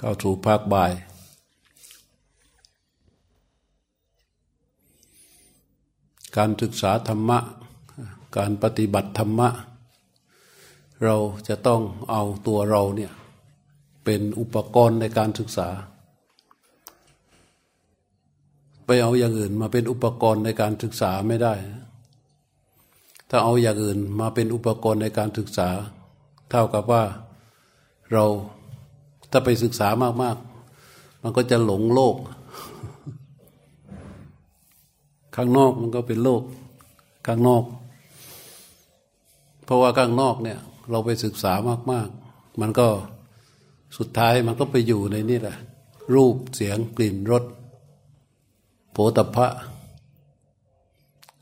เข้าสู่ภาคบ่าย การศึกษาธรรมะ การปฏิบัติธรรมะ เราจะต้องเอาตัวเราเนี่ยเป็นอุปกรณ์ในการศึกษา ไปเอาอย่างอื่นมาเป็นอุปกรณ์ในการศึกษาไม่ได้ ถ้าเอาอย่างอื่นมาเป็นอุปกรณ์ในการศึกษา เท่ากับว่าเรา ถ้าไปศึกษามาก ๆ มันก็จะหลงโลก ข้างนอกมันก็เป็นโลก ข้างนอก เพราะว่าข้างนอกเนี่ย เราไปศึกษามาก ๆ มันก็สุดท้ายมันก็ไปอยู่ในนี่แหละ รูปเสียงกลิ่นรสโผฏฐะ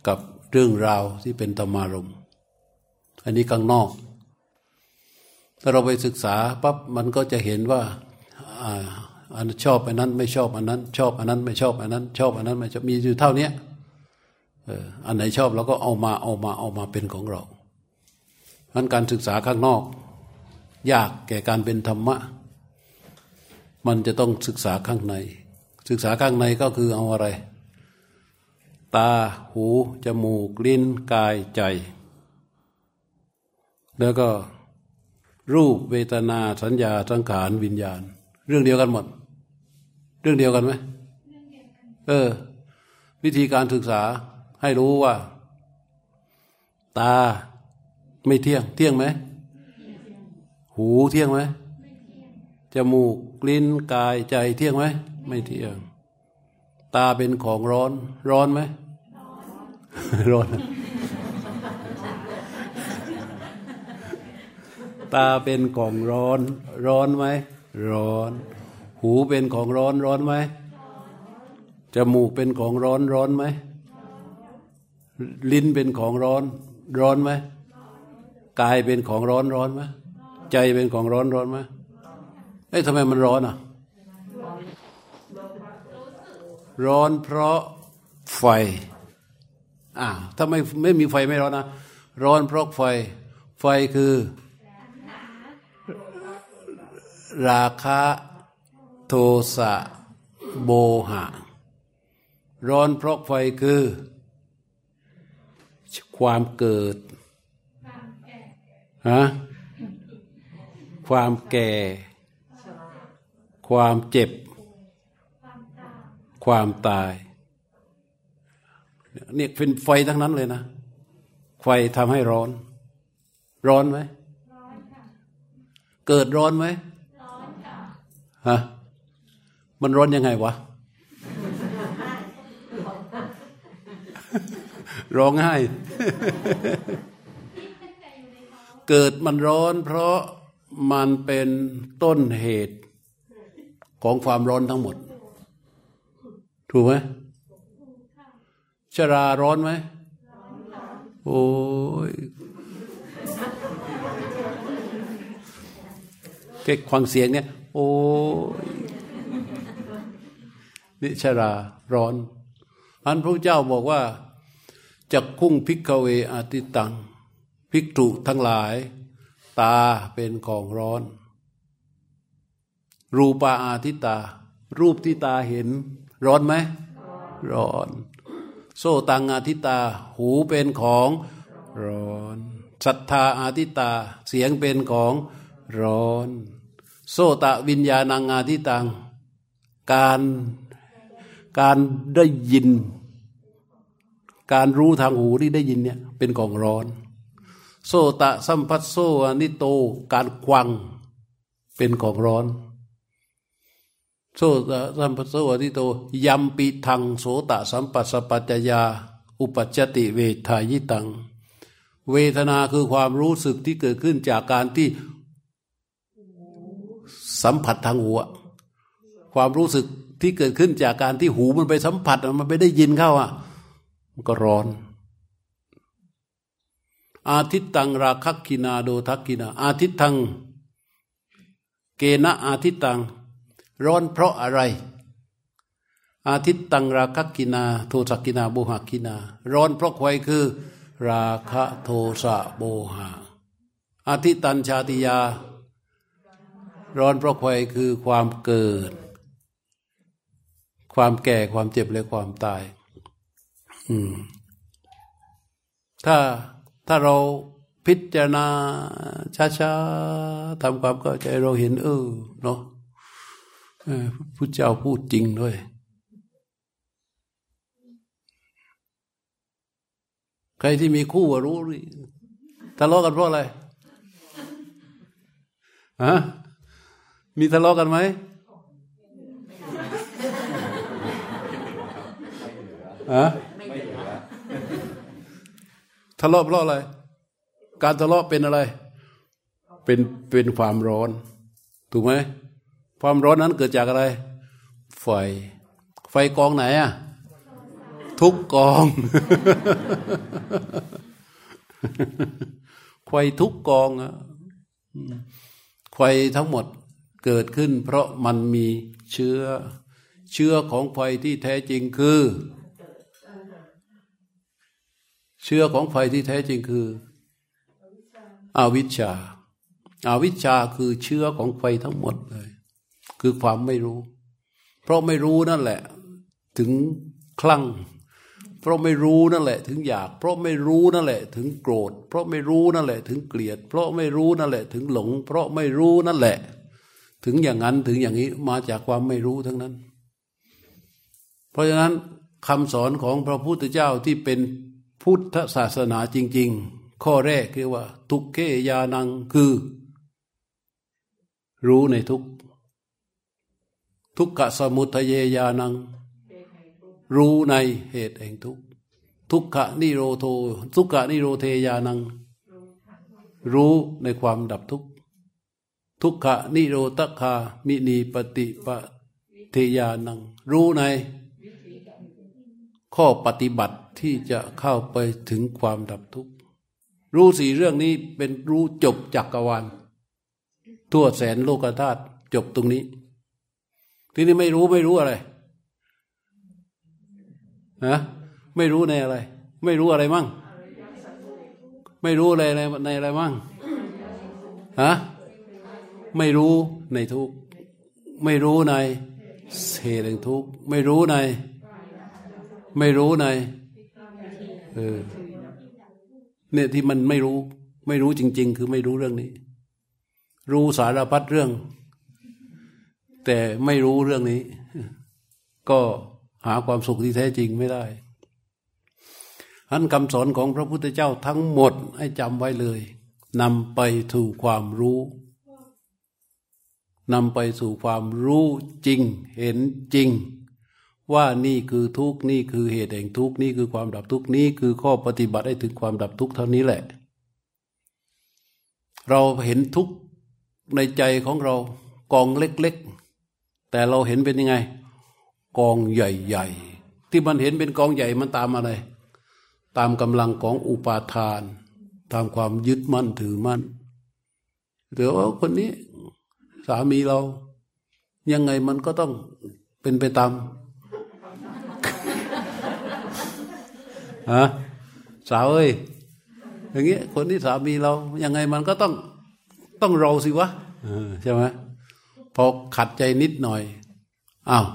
กับเรื่องราวที่เป็นธรรมารม อันนี้ข้างนอก ถ้าเราไปศึกษาปั๊บมันก็จะเห็นว่าอันชอบอันนั้นไม่ชอบอันนั้น ชอบอันนั้นไม่ชอบอันนั้น ชอบอันนั้นไม่ชอบมีอยู่เท่านี้เอออันไหนชอบเราก็เอามาเอามาเอามาเป็นของเราเพราะการศึกษาข้างนอก ยากแก่การเป็นธรรมะ มันจะต้องศึกษาข้างใน ศึกษาข้างในก็คือเอาอะไร ตาหู จมูก ลิ้น กายใจ แล้วก็ รูปเวทนาสัญญาสังขารวิญญาณ เรื่องเดียวกันหมด เรื่องเดียวกันไหมเออ วิธีการศึกษาให้รู้ว่า ตาไม่เที่ยง เที่ยงไหมหูเที่ยงไหมจมูกลิ้นกายใจเที่ยงไหมไม่เที่ยง ตาเป็นของร้อน ร้อนไหมร้อน ตาเป็นของร้อน ร้อนไหม ร้อน หูเป็นของร้อนร้อนไหมจมูกเป็นของร้อนร้อนไหม ลิ้นเป็นของร้อน ร้อนไหมกายเป็นของร้อนร้อนไหมใจเป็นของร้อนร้อนไหมเอ้ยทำไมมันร้อนอะ ร้อนเพราะไฟอ่าถ้าไม่ไม่มีไฟไม่ร้อนนะ ร้อนเพราะไฟ ไฟคือ ราคะโทสะโบหะ ร้อนเพราะไฟคือ ความเกิดฮะความแก่ ความเจ็บ ความตายเนี่ยเป็นไฟทั้งนั้นเลยนะ ไฟทำให้ร้อน ร้อนไหมเกิดร้อนไหม ฮะมันร้อนยังไงวะ ร้องไห้ เกิดมันร้อน เพราะมันเป็นต้นเหตุของความร้อนทั้งหมด ถูกไหมชราร้อนไหม โอ้ยแค่ฟังเสียงเนี่ย โอ้ยนิชราร้อนอันพระเจ้าบอกว่าจักขุง ภิกขะเวอาทิตตัง ภิกษุทั้งหลาย ตาเป็นของร้อน รูปาอาทิตตา รูปที่ตาเห็น ร้อนไหม ร้อน โสตังอาทิตตัง หูเป็นของร้อนสัททาอาทิตตา เสียงเป็นของร้อน โสตะวิญญาณังอาทิตตัง การการได้ยิน การรู้ทางหูที่ได้ยินเนี่ยเป็นของร้อน โสตะสัมผัสโส อาทิตโต การฟังเป็นของร้อน โซตะสัมผัสโส อาทิตโตยัมปิทังโสตะสัมผัสสะปัจจะยา อุปัจติเวทายิตัง เวทนาคือความรู้สึกที่เกิดขึ้นจากการที่ สัมผัสทางหูความรู้สึกที่เกิดขึ้นจากการที่หูมันไปสัมผัสมันไปได้ยินเข้าอะมันก็ร้อน อาทิตตังราคักกินาโดทักกินา อาทิตตัง เกณะอาทิตตัง ร้อนเพราะอะไร อาทิตตังราคักกินา โทสักกินาโบหักกินา ร้อนเพราะไฟคือ ราคะโทสะโบหะอาทิตตันชาติยา ร้อนเพราะไฟคือความเกิด ความแก่ความเจ็บและความตาย อืม ถ้าถ้าเราพิจารณาช้าๆทำความเข้าใจเราเห็น เออเนาะพุทธเจ้าพูดจริงด้วย ใครที่มีคู่รู้ทะเลาะกันเพราะอะไรฮะ มีทะเลาะกันไหมฮะทะเลาะเพราะอะไร การทะเลาะเป็นอะไร เป็นเป็นความร้อน ถูกไหม ความร้อนนั้นเกิดจากอะไร ไฟ ไฟกองไหนอะทุกกอง ไฟทุกกองอะไฟทั้งหมด เกิดขึ้น เพราะมันมีเชื้อ เชื้อของไฟที่แท้จริงคือ เชื้อของไฟที่แท้จริงคือ อวิชชาอาวิชชาคือเชื้อของไฟทั้งหมดเลย คือความไม่รู้ เพราะไม่รู้นั่นแหละ ถึงคลั่ง เพราะไม่รู้นั่นแหละ ถึงอยาก เพราะไม่รู้นั่นแหละ ถึงโกรธ เพราะไม่รู้นั่นแหละ ถึงเกลียด เพราะไม่รู้นั่นแหละ ถึงหลง เพราะไม่รู้นั่นแหละ ถึงอย่างนั้นถึงอย่างนี้มาจากความไม่รู้ทั้งนั้น เพราะฉะนั้นคำสอนของพระพุทธเจ้าที่เป็นพุทธศาสนาจริง ๆ ข้อแรกคือว่า ทุกเกยานังคือ รู้ในทุก ทุกขสมุทัยญาณัง รู้ในเหตุแห่งทุกทุกขนิโรโท ทุกขนิโรเทญาณัง รู้ในความดับทุกข ทุกขะนิโรตคามินีปฏิปเทญาณัง รู้ใน ข้อปฏิบัติที่จะเข้าไปถึงความดับทุกข์ รู้สี่เรื่องนี้เป็นรู้จบจักกรวาล ทั่วแสนโลกธาตุจบตรงนี้ ที่นี้ไม่รู้ไม่รู้อะไรฮะไม่รู้ในอะไร ไม่รู้อะไรมั่ง ไม่รู้อะไรในอะไรมั่งฮะ ไม่รู้ในทุกไม่รู้ในเหตุแห่งทุกไม่รู้ใน ไม่รู้ในเออเนี่ยที่มันไม่รู้ ไม่รู้จริง ๆ คือไม่รู้เรื่องนี้ รู้สารพัดเรื่อง แต่ไม่รู้เรื่องนี้ ก็หาความสุขที่แท้จริงไม่ได้อันคำสอนของพระพุทธเจ้าทั้งหมดให้จำไว้เลยนำไปสู่ความรู้ นำไปสู่ความรู้จริง เห็นจริง ว่านี่คือทุกนี่คือเหตุแห่งทุกนี่คือความดับทุกนี้คือข้อปฏิบัติให้ถึงความดับทุกเท่านี้แหละ เราเห็นทุกในใจของเรากองเล็กๆ แต่เราเห็นเป็นยังไง กองใหญ่ๆ ที่มันเห็นเป็นกองใหญ่มันตามอะไร ตามกำลังของอุปาทาน ตามความยึดมั่นถือมั่นหรือว่าคนนี้ สามีเรา ยังไงมันก็ต้องเป็นไปตามฮะสาวเอ้ยอย่างเงี้ยคนที่สามีเรา ยังไงมันก็ต้องต้องเราสิวะใช่ไหมพอขัดใจนิดหน่อยอ้าว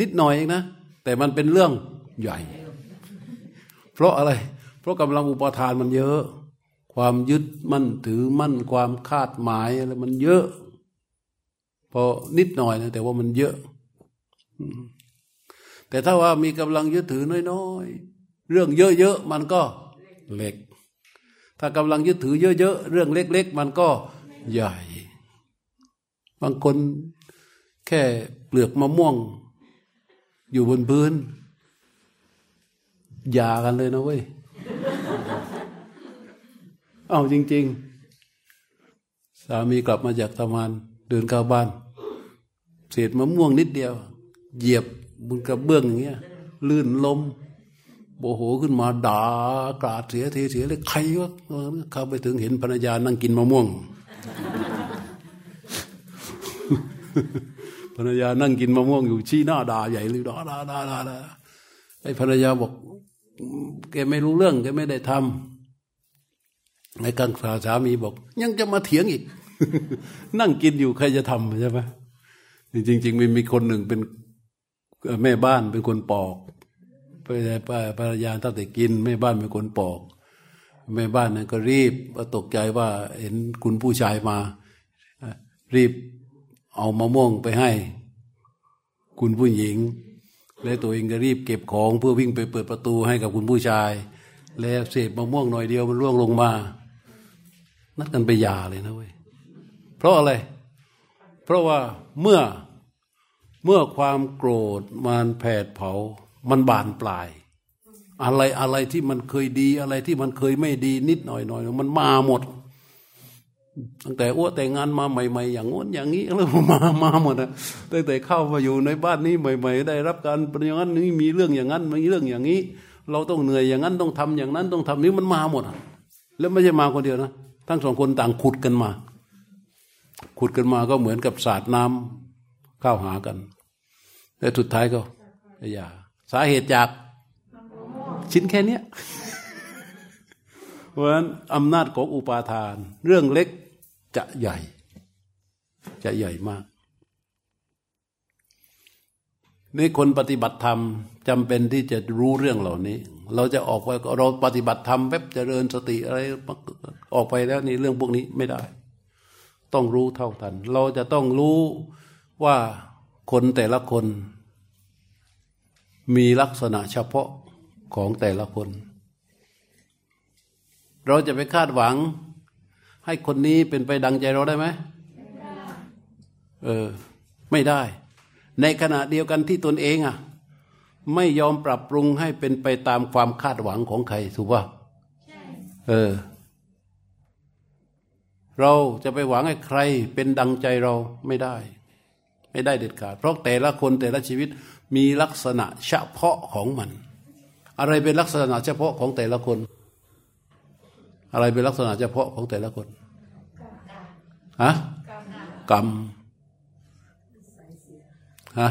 นิดหน่อยเองนะ แต่มันเป็นเรื่องใหญ่ เพราะอะไร เพราะกำลังอุปทานมันเยอะ ความยึดมั่นถือมั่นความคาดหมายอะไรมันเยอะ พอนิดหน่อยนะแต่ว่ามันเยอะ แต่ถ้าว่ามีกำลังยึดถือน้อยๆ เรื่องเยอะๆมันก็เล็ก ถ้ากำลังยึดถือเยอะๆ เรื่องเล็ก ๆ มันก็ใหญ่ บางคนแค่เปลือกมะม่วง อยู่บนพื้นยากันเลยนะเว้ย เอาจริง ๆ สามีกลับมาจากทำงานเดินเข้าบ้าน เศษมะม่วงนิดเดียว เหยียบบนกระเบื้องอย่างเงี้ย ลื่นลมโมโหขึ้นมาด่ากราดเสียเทเสียเลยใครวะเข้าไปถึงเห็นภรรยานั่งกินมะม่วงภรรยานั่งกินมะม่วงอยู่ชี้หน้าด่าใหญ่เลยด่าด่าด่าด่าไอ้ภรรยาบอกแกไม่รู้เรื่องแกไม่ได้ทำ ไอ้กังสาสามีบอก ยังจะมาเถียงอีก นั่งกินอยู่ใครจะทำใช่ไหมจริง ๆ มีมีคนหนึ่งเป็นแม่บ้านเป็นคนปอกไปภรรยาตั้งแต่กินแม่บ้านเป็นคนปอก แม่บ้านนั้นก็รีบตกใจว่าเห็นคุณผู้ชายมา รีบเอามะม่วงไปให้ คุณผู้หญิง และตัวเองก็รีบเก็บของเพื่อวิ่งไปเปิดประตูให้กับคุณผู้ชาย แล้วเศษมะม่วงหน่อยเดียวมันร่วงลงมา นัดกันไปยาเลยนะเว้ยเพราะอะไร เพราะว่าเมื่อเมื่อความโกรธมันแผดเผา มันบานปลาย อะไรอะไรที่มันเคยดีอะไรที่มันเคยไม่ดีนิดหน่อยหน่อยมันมาหมดตั้งแต่อ้วแต่งงานมาใหม่ ๆ อย่างง้นอย่างนี้แล้วมามาหมดนะตั้งแต่เข้ามาอยู่ในบ้านนี้ใหม่ ๆ ได้รับการปริญญานี้มีเรื่องอย่างนั้นมีเรื่องอย่างนี้ เราต้องเหนื่อยอย่างนั้นต้องทำอย่างนั้นต้องทำนี้มันมาหมดแล้วไม่ใช่มาคนเดียวนะ ทั้งสองคนต่างขุดกันมา ขุดกันมาก็เหมือนกับสาดน้ำเข้าหากันแต่สุดท้ายก็อย่าสาเหตุจากชิ้นแค่นี้เพราะฉะนั้นอำนาจของอุปาทาน เรื่องเล็กจะใหญ่ จะใหญ่มากนี่คนปฏิบัติธรรมจำเป็นที่จะรู้เรื่องเหล่านี้ เราจะออกไปเราปฏิบัติธรรมแป๊บเจริญสติอะไรออกไปแล้วนี่เรื่องพวกนี้ไม่ได้ ต้องรู้เท่าทัน เราจะต้องรู้ว่าคนแต่ละคน มีลักษณะเฉพาะของแต่ละคน เราจะไปคาดหวัง ให้คนนี้เป็นไปดังใจเราได้ไหมเออ ไม่ได้ ในขณะเดียวกันที่ตนเองอะ ไม่ยอมปรับปรุงให้เป็นไปตามความคาดหวังของใครถูกป่ะเออ เราจะไปหวังให้ใครเป็นดังใจเราไม่ได้ ไม่ได้เด็ดขาด เพราะแต่ละคนแต่ละชีวิตมีลักษณะเฉพาะของมัน อะไรเป็นลักษณะเฉพาะของแต่ละคน อะไรเป็นลักษณะเฉพาะของแต่ละคนฮะกรรม ฮะ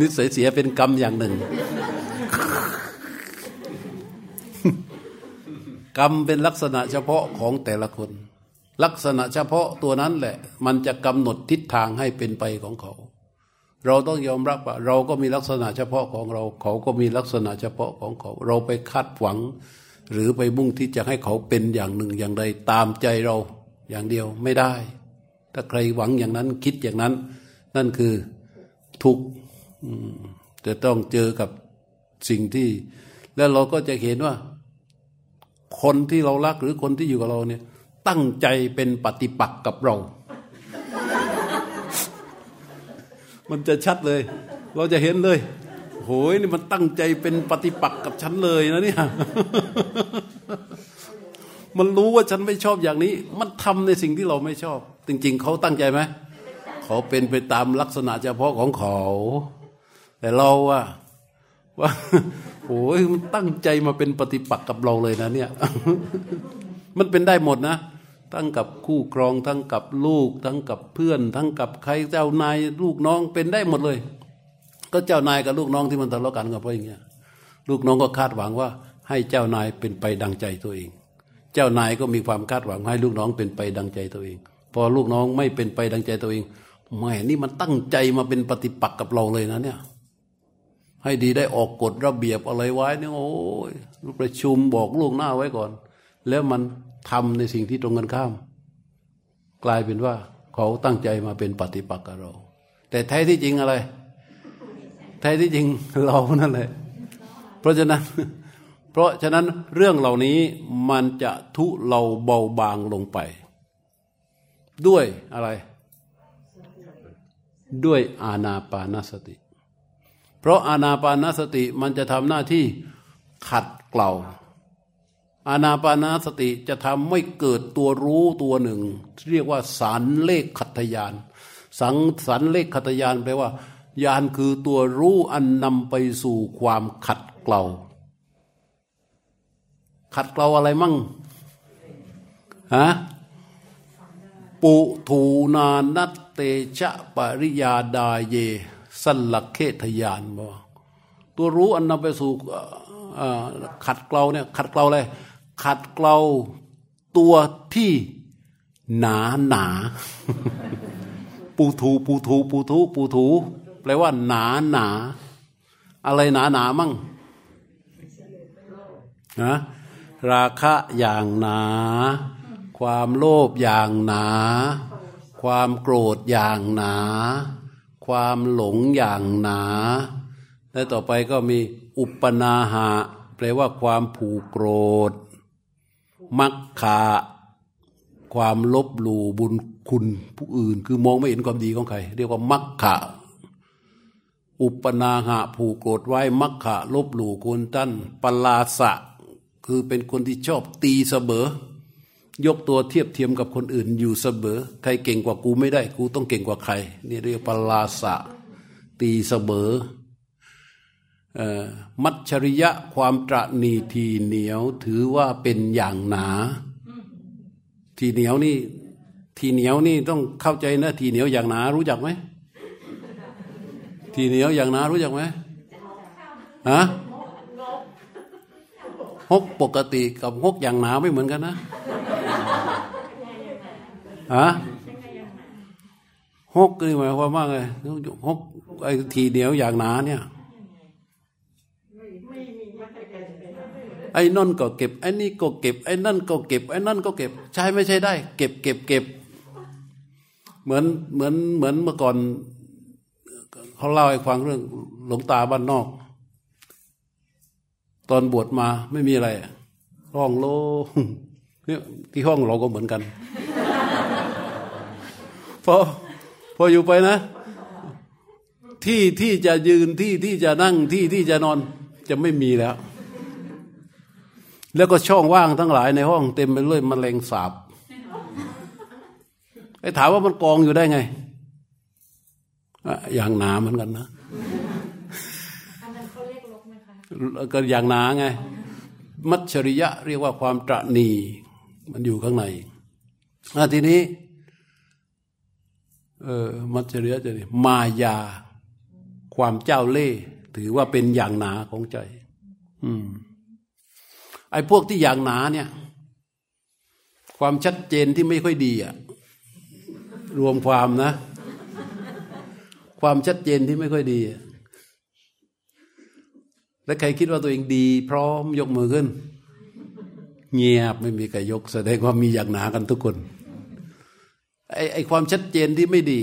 นิสัยเสียเป็นกรรมอย่างหนึ่ง กรรมเป็นลักษณะเฉพาะของแต่ละคน ลักษณะเฉพาะตัวนั้นแหละ มันจะกำหนดทิศทางให้เป็นไปของเขา เราต้องยอมรับว่า เราก็มีลักษณะเฉพาะของเรา เขาก็มีลักษณะเฉพาะของเขา เราไปคาดหวัง หรือไปมุ่งที่จะให้เขาเป็นอย่างหนึ่งอย่างใดตามใจเราอย่างเดียวไม่ได้ ถ้าใครหวังอย่างนั้นคิดอย่างนั้น นั่นคือทุก จะต้องเจอกับสิ่งที่ แล้วเราก็จะเห็นว่า คนที่เรารักหรือคนที่อยู่กับเราเนี่ย ตั้งใจเป็นปฏิปักษ์กับเรา มันจะชัดเลย เราจะเห็นเลยโหยนี่มันตั้งใจเป็นปฏิปักษ์กับฉันเลยนะเนี่ยมันรู้ว่าฉันไม่ชอบอย่างนี้ มันทำในสิ่งที่เราไม่ชอบ จริง ๆ เขาตั้งใจไหมเขาเป็นไปตามลักษณะเฉพาะของเขา แต่เราว่าว่าโอ้ยมันตั้งใจมาเป็นปฏิปักษ์กับเราเลยนะเนี่ย มันเป็นได้หมดนะ ทั้งกับคู่ครอง ทั้งกับลูก ทั้งกับเพื่อน ทั้งกับใครเจ้านายลูกน้องเป็นได้หมดเลย ก็เจ้านายกับลูกน้องที่มันทะเลาะกันก็เพราะอย่างเงี้ยลูกน้องก็คาดหวังว่า ให้เจ้านายเป็นไปดังใจตัวเอง เจ้านายก็มีความคาดหวังให้ลูกน้องเป็นไปดังใจตัวเอง พอลูกน้องไม่เป็นไปดังใจตัวเองแหมนี่มันตั้งใจมาเป็นปฏิปักษ์กับเราเลยนะเนี่ย ให้ดีได้ออกกฎระเบียบอะไรไว้เนี่ยโอ้ยประชุมบอกลูกหน้าไว้ก่อน แล้วมันทำในสิ่งที่ตรงกันข้าม กลายเป็นว่า เขาตั้งใจมาเป็นปฏิปักษ์กับเรา แต่แท้ที่จริงอะไร แท้ที่จริงเรานั่นแหละเพราะฉะนั้น เพราะฉะนั้นเรื่องเหล่านี้มันจะทุเราเบาบางลงไป ด้วยอะไร ด้วยอาณาปานสติ เพราะอาณาปานสติมันจะทำหน้าที่ขัดเกลาอานาปานาสติจะทำไม่เกิดตัวรู้ตัวหนึ่ง เรียกว่าสารเลขขัตยานสังสารเลขขัตยานแปลว่ายานคือตัวรู้อันนำไปสู่ความขัดเกลาขัดเกลาอะไรมั่งฮะปุถูนานัตเตชะปริยาดาเย สัลลกเคทยานบ่ตัวรู้อันนำไปสู่ขัดเกลาเนี่ยขัดเกลาอะไรขัดเกลาตัวที่หนาหนาปูทูปูทูปูทูปูทูแปลว่าหนาหนา อะไรหนาหนามั่งนะราคะอย่างหนา ความโลภอย่างหนา ความโกรธอย่างหนา ความหลงอย่างหนา และต่อไปก็มีอุปนาหะ แปลว่าความผูกโกรธ มักขะความลบหลู่บุญคุณผู้อื่น คือมองไม่เห็นความดีของใคร เรียกว่ามักขะ อุปนาหะ ผูกโกรธไว้มักขะ ลบหลู่คุณตั้นปลาสะ คือเป็นคนที่ชอบตีเสมอ ยกตัวเทียบเทียมกับคนอื่นอยู่เสมอ ใครเก่งกว่ากูไม่ได้กูต้องเก่งกว่าใคร นี่เรียกปลาสะตีเสมอมัจฉริยะความตระนีทีเหนียวถือว่าเป็นอย่างหนา ทีเหนียวนี่ ทีเหนียวนี่ต้องเข้าใจนะ ทีเหนียวอย่างหนารู้จักไหมทีเหนียวอย่างหนารู้จักไหมฮะฮกปกติกับฮกอย่างหนาไม่เหมือนกันนะ ฮะฮกนี่หมายความว่าไงฮกไอ้ทีเหนียวอย่างหนาเนี่ยไอ้นั่นก็เก็บไอ้นี่ก็เก็บไอ้นั่นก็เก็บไอ้นั่นก็เก็บ ใช้ไม่ใช่ได้ เก็บเก็บเก็บเหมือนเหมือนเหมือนเมื่อก่อนเขาเล่าให้ฟังเรื่องหลวงตาบ้านนอก ตอนบวชมาไม่มีอะไร ห้องโลเนี่ยที่ห้องเราก็เหมือนกัน พอพออยู่ไปนะ ที่ที่จะยืนที่ที่จะนั่งที่ที่จะนอนจะไม่มีแล้ว แล้วก็ช่องว่างทั้งหลายในห้องเต็มไปด้วยมแมลงสาบไอ้ถามว่ามันกองอยู่ได้ไงอย่างหนาเหมือนกันนะอันนั้นเขาเรียกลกไหมคะก็อย่างหนาไง มัจฉริยะเรียกว่าความตระนีมันอยู่ข้างในทีนี้ เออมัจฉริยะจะนี่มายา ความเจ้าเล่ห์ถือว่าเป็นอย่างหนาของใจ อืม ไอ้พวกที่อย่างหนาเนี่ย ความชัดเจนที่ไม่ค่อยดีอะรวมความนะ ความชัดเจนที่ไม่ค่อยดี แล้วใครคิดว่าตัวเองดี พร้อมยกมือขึ้น เงียบไม่มีใครยกแสดงว่ามีอย่างหนากันทุกคน ไอ้ไอความชัดเจนที่ไม่ดี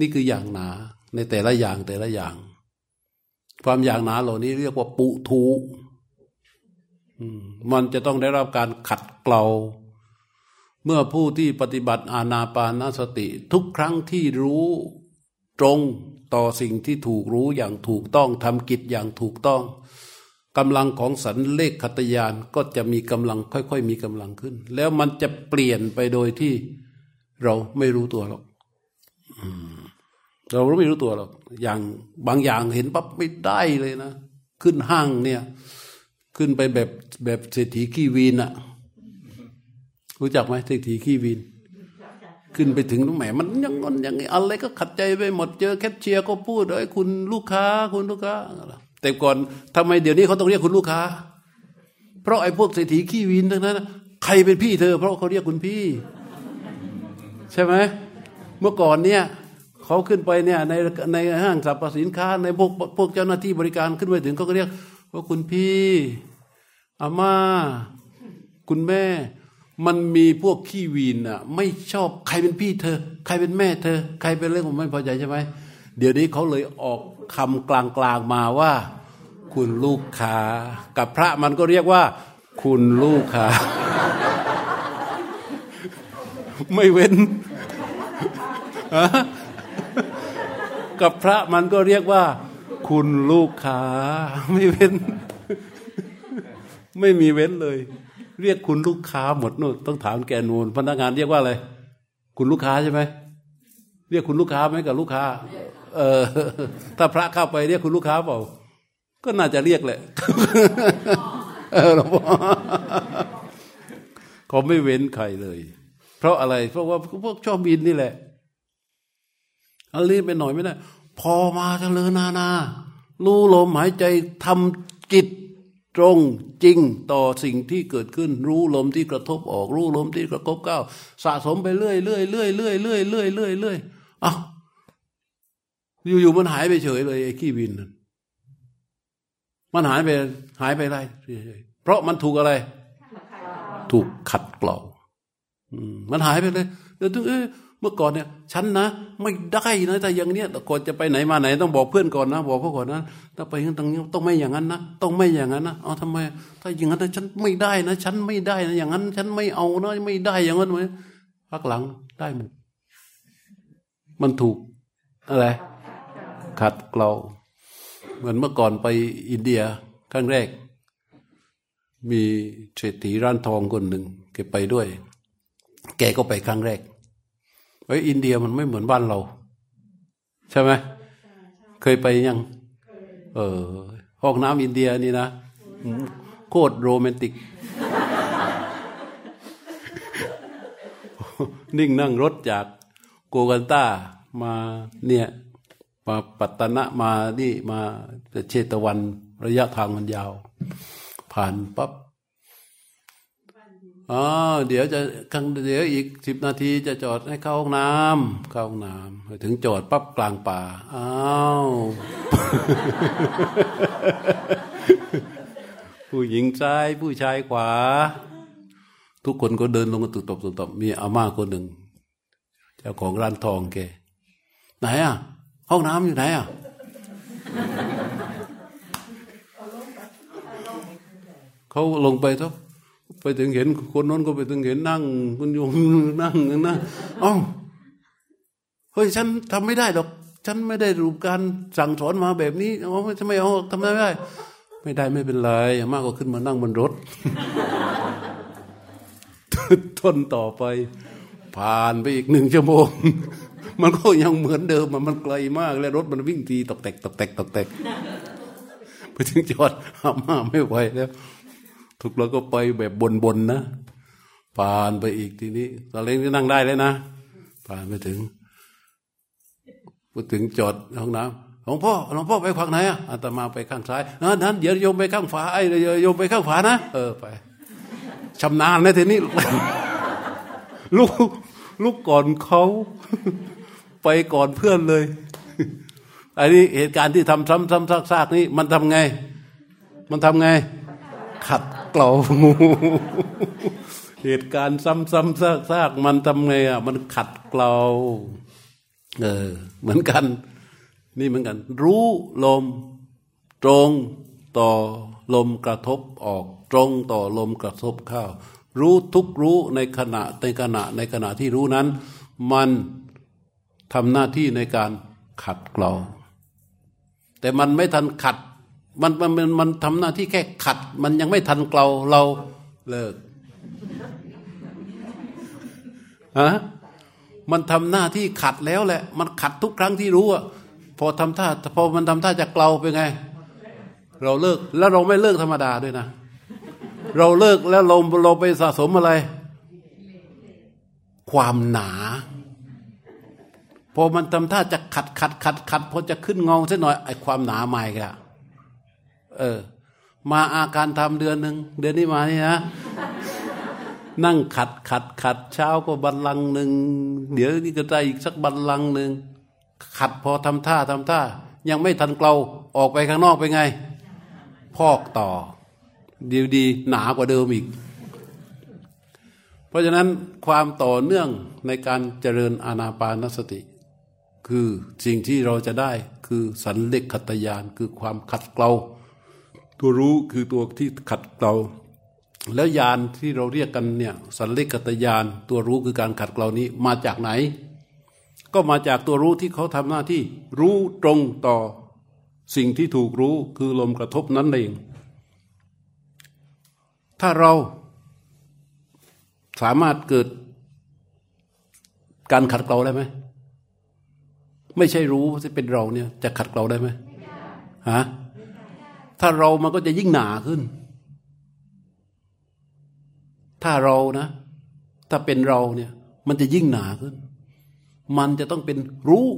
นี่คืออย่างหนา ในแต่ละอย่างแต่ละอย่าง ความอย่างหนาเหล่านี้เรียกว่าปุถุมันจะต้องได้รับการขัดเกลาเมื่อผู้ที่ปฏิบัติอาณาปานสติ ทุกครั้งที่รู้ตรงต่อสิ่งที่ถูกรู้อย่างถูกต้องทำกิจอย่างถูกต้องกำลังของสันเลขขตยานก็จะมีกำลังค่อย ๆ มีกำลังขึ้น แล้วมันจะเปลี่ยนไปโดยที่ เราไม่รู้ตัวหรอกเราไม่รู้ตัวหรอก อย่างบางอย่างเห็นปั๊บไม่ได้เลยนะ ขึ้นห้างเนี่ย ขึ้นไปแบบแบบเศรษฐีขี้วีนอะรู้จักไหมเศรษฐีขี้วีน ขึ้นไปถึงตรงไหนมันยังงอนยังไงอะไรก็ขัดใจไปหมดเจอแคชเชียร์ก็พูดเลยคุณลูกค้าคุณลูกค้า แต่ก่อนทำไมเดี๋ยวนี้เขาต้องเรียกคุณลูกค้า เพราะไอ้พวกเศรษฐีขี้วีนทั้งนั้น ใครเป็นพี่เธอ เพราะเขาเรียกคุณพี่ ใช่ไหมเมื่อก่อนเนี่ยเขาขึ้นไปเนี่ยในในห้างสรรพสินค้าในพวกพวกเจ้าหน้าที่บริการขึ้นไปถึงเขาก็เรียกว่าคุณพี่อาม่า คุณแม่ มันมีพวกขี้วีนอะ ไม่ชอบใครเป็นพี่เธอ ใครเป็นแม่เธอ ใครเป็นเรื่องผมไม่พอใจใช่ไหมเดี๋ยวนี้เขาเลยออกคำกลางๆมาว่า คุณลูกค้ากับพระมันก็เรียกว่า คุณลูกค้า ไม่เว้นกับพระมันก็เรียกว่า คุณลูกค้าไม่เว้น ไม่มีเว้นเลย เรียกคุณลูกค้าหมดนู่นต้องถามแกนูนพนักงานเรียกว่าอะไรคุณลูกค้าใช่ไหมเรียกคุณลูกค้าไหมกับลูกค้า เออ ถ้าพระเข้าไปเรียกคุณลูกค้าเปล่า ก็น่าจะเรียกแหละเออหลวงพ่อเขาไม่เว้นใครเลย เพราะอะไร เพราะว่าพวกชอบบินนี่แหละเอารีบไปหน่อยไม่ได้ พอมาเจริญนานารู้ลมหายใจทำกิจตรงจริงต่อสิ่งที่เกิดขึ้น รู้ลมที่กระทบออก รู้ลมที่กระทบเข้าสะสมไปเรื่อยเรื่อยเรื่อยเรื่อยเรื่อยเรื่อยเรื่อยเรื่อยอ้าวอยู่ๆมันหายไปเฉยเลยไอ้ขี้บินนั้นมันหายไปหายไปไรเพราะมันถูกอะไร ถูกขัดเกลา มันหายไปเลยเดี๋ยวเอ๊เมื่อก่อนเนี่ยฉันนะ ไม่ได้นะแต่อย่างเนี้ยก่อนจะไปไหนมาไหน ต้องบอกเพื่อนก่อนนะบอกเขาก่อนนะถ้าไปตรงนี้ต้องไม่อย่างนั้นนะต้องไม่อย่างนั้นนะเอาทำไม ถ้าอย่างนั้นฉันไม่ได้นะ ฉันไม่ได้นะอย่างนั้น ฉันไม่เอานะไม่ได้อย่างนั้นไหมพักหลังได้หมดมันถูกอะไรขัดเกลาเหมือนเมื่อก่อนไปอินเดียครั้งแรก มีเศรษฐีร้านทองคนหนึ่งแกไปด้วย แกก็ไปครั้งแรกไอ้อินเดียมันไม่เหมือนบ้านเรา ใช่ไหมเคยไปยัง เออ ห้องน้ำอินเดียนี่นะ โคตรโรแมนติก นิ่งนั่งรถจากโกกันตามาเนี่ยมาปัตตนะมานี่มาเชตวันระยะทางมันยาว ผ่านปับ๊บ อ๋อเดี๋ยวจะคังเดี๋ยวอีกสิบนาทีจะจอดให้เข้าห้องน้ำเข้าห้องน้ำถึงจอดปั๊บกลางป่าอ้าวผู้หญิงซ้ายผู้ชายขวา ทุกคนก็เดินลงกันตุบตบตุบตบมีอาม่าคนหนึ่ง เจ้าของร้านทองแกไหนอะ ห้องน้ำอยู่ไหนอะเขาลงไปทุก ถึงเห็นคนนั้นก็ไปถึงเห็นนั่งคุณโยมนั่งนะอ๋อเฮ้ยฉันทำไม่ได้หรอกฉันไม่ได้รูปการสั่งสอนมาแบบนี้อ๋อทำไมเอาทำไม่ได้ ไม่ได้ไม่เป็นไรมากก็ขึ้นมานั่งบนรถทนต่อไป ผ่านไปอีกหนึ่งชั่วโมง มันก็ยังเหมือนเดิมมันไกลมาก แล้วรถมันวิ่งทีตกแตกตกแตกตกแตกไปถึงจอดอามาไม่ไหวแล้ว ทุกเราก็ไปแบบบนๆนะผ่านไปอีกทีนี้ตอนเล็กก็นั่งได้เลยนะผ่านไปถึงพอถึงจอดห้องน้ำหลวงพ่อหลวงพ่อไปฝั่งไหนอะอาตมาไปข้างซ้ายนั้นเดี๋ยวโยมไปข้างขวาไอ้โยมไปข้างขวานะเออไปชำนาญนะทีนี้ลูกลูกก่อนเขาไปก่อนเพื่อนเลยอันนี้เหตุการณ์ที่ทำซ้ำๆซากๆนี้มันทำไง มันทำไง ขัด เกลาเหตุการณ์ซ้ำๆซากๆมันทำไงอะ มันขัดเกลาเออ เหมือนกัน นี่เหมือนกัน รู้ลม ตรงต่อลมกระทบออก ตรงต่อลมกระทบเข้า รู้ทุกรู้ในขณะในขณะในขณะที่รู้นั้น มันทำหน้าที่ในการขัดเกลาแต่มันไม่ทันขัด มันมันมันมันทำหน้าที่แค่ขัด มันยังไม่ทันเกลาเราเลิกฮะมันทำหน้าที่ขัดแล้วแหละ มันขัดทุกครั้งที่รู้อะพอทำท่าพอมันทำท่าจะเกลาไปไง เราเลิกแล้วเราไม่เลิกธรรมดาด้วยนะ เราเลิกแล้วเราเราไปสะสมอะไร ความหนา พอมันทำท่าจะขัดขัดขัดขัดพอจะขึ้นงองสักหน่อยไอ้ความหนาใหม่กะ เออ มาอาการทำเดือนหนึ่งเดือนนี้มานี่นะนั่งขัดขัดขัดเช้าก็บันลังหนึ่งเดี๋ยวนี่ก็ได้อีกสักบันลังหนึ่งขัดพอทำท่าทำท่า ยังไม่ทันเกลาออกไปข้างนอกไปไง พอกต่อ ดีดีหนากว่าเดิมอีก เพราะฉะนั้นความต่อเนื่องในการเจริญอานาปานสติ คือสิ่งที่เราจะได้คือสันเลขขัตยานคือความขัดเกลา ตัวรู้คือตัวที่ขัดเกลาแล้วยานที่เราเรียกกันเนี่ยสันเลขขัตยานตัวรู้คือการขัดเกลานี้มาจากไหน ก็มาจากตัวรู้ที่เขาทำหน้าที่ รู้ตรงต่อสิ่งที่ถูกรู้คือลมกระทบนั้นเอง ถ้าเราสามารถเกิดการขัดเกลาได้ไหมไม่ใช่รู้ที่เป็นเราเนี่ยจะขัดเกลาได้ไหมฮะ ถ้าเรามันก็จะยิ่งหนาขึ้น ถ้าเรานะ ถ้าเป็นเราเนี่ย มันจะยิ่งหนาขึ้น มันจะต้องเป็นรู้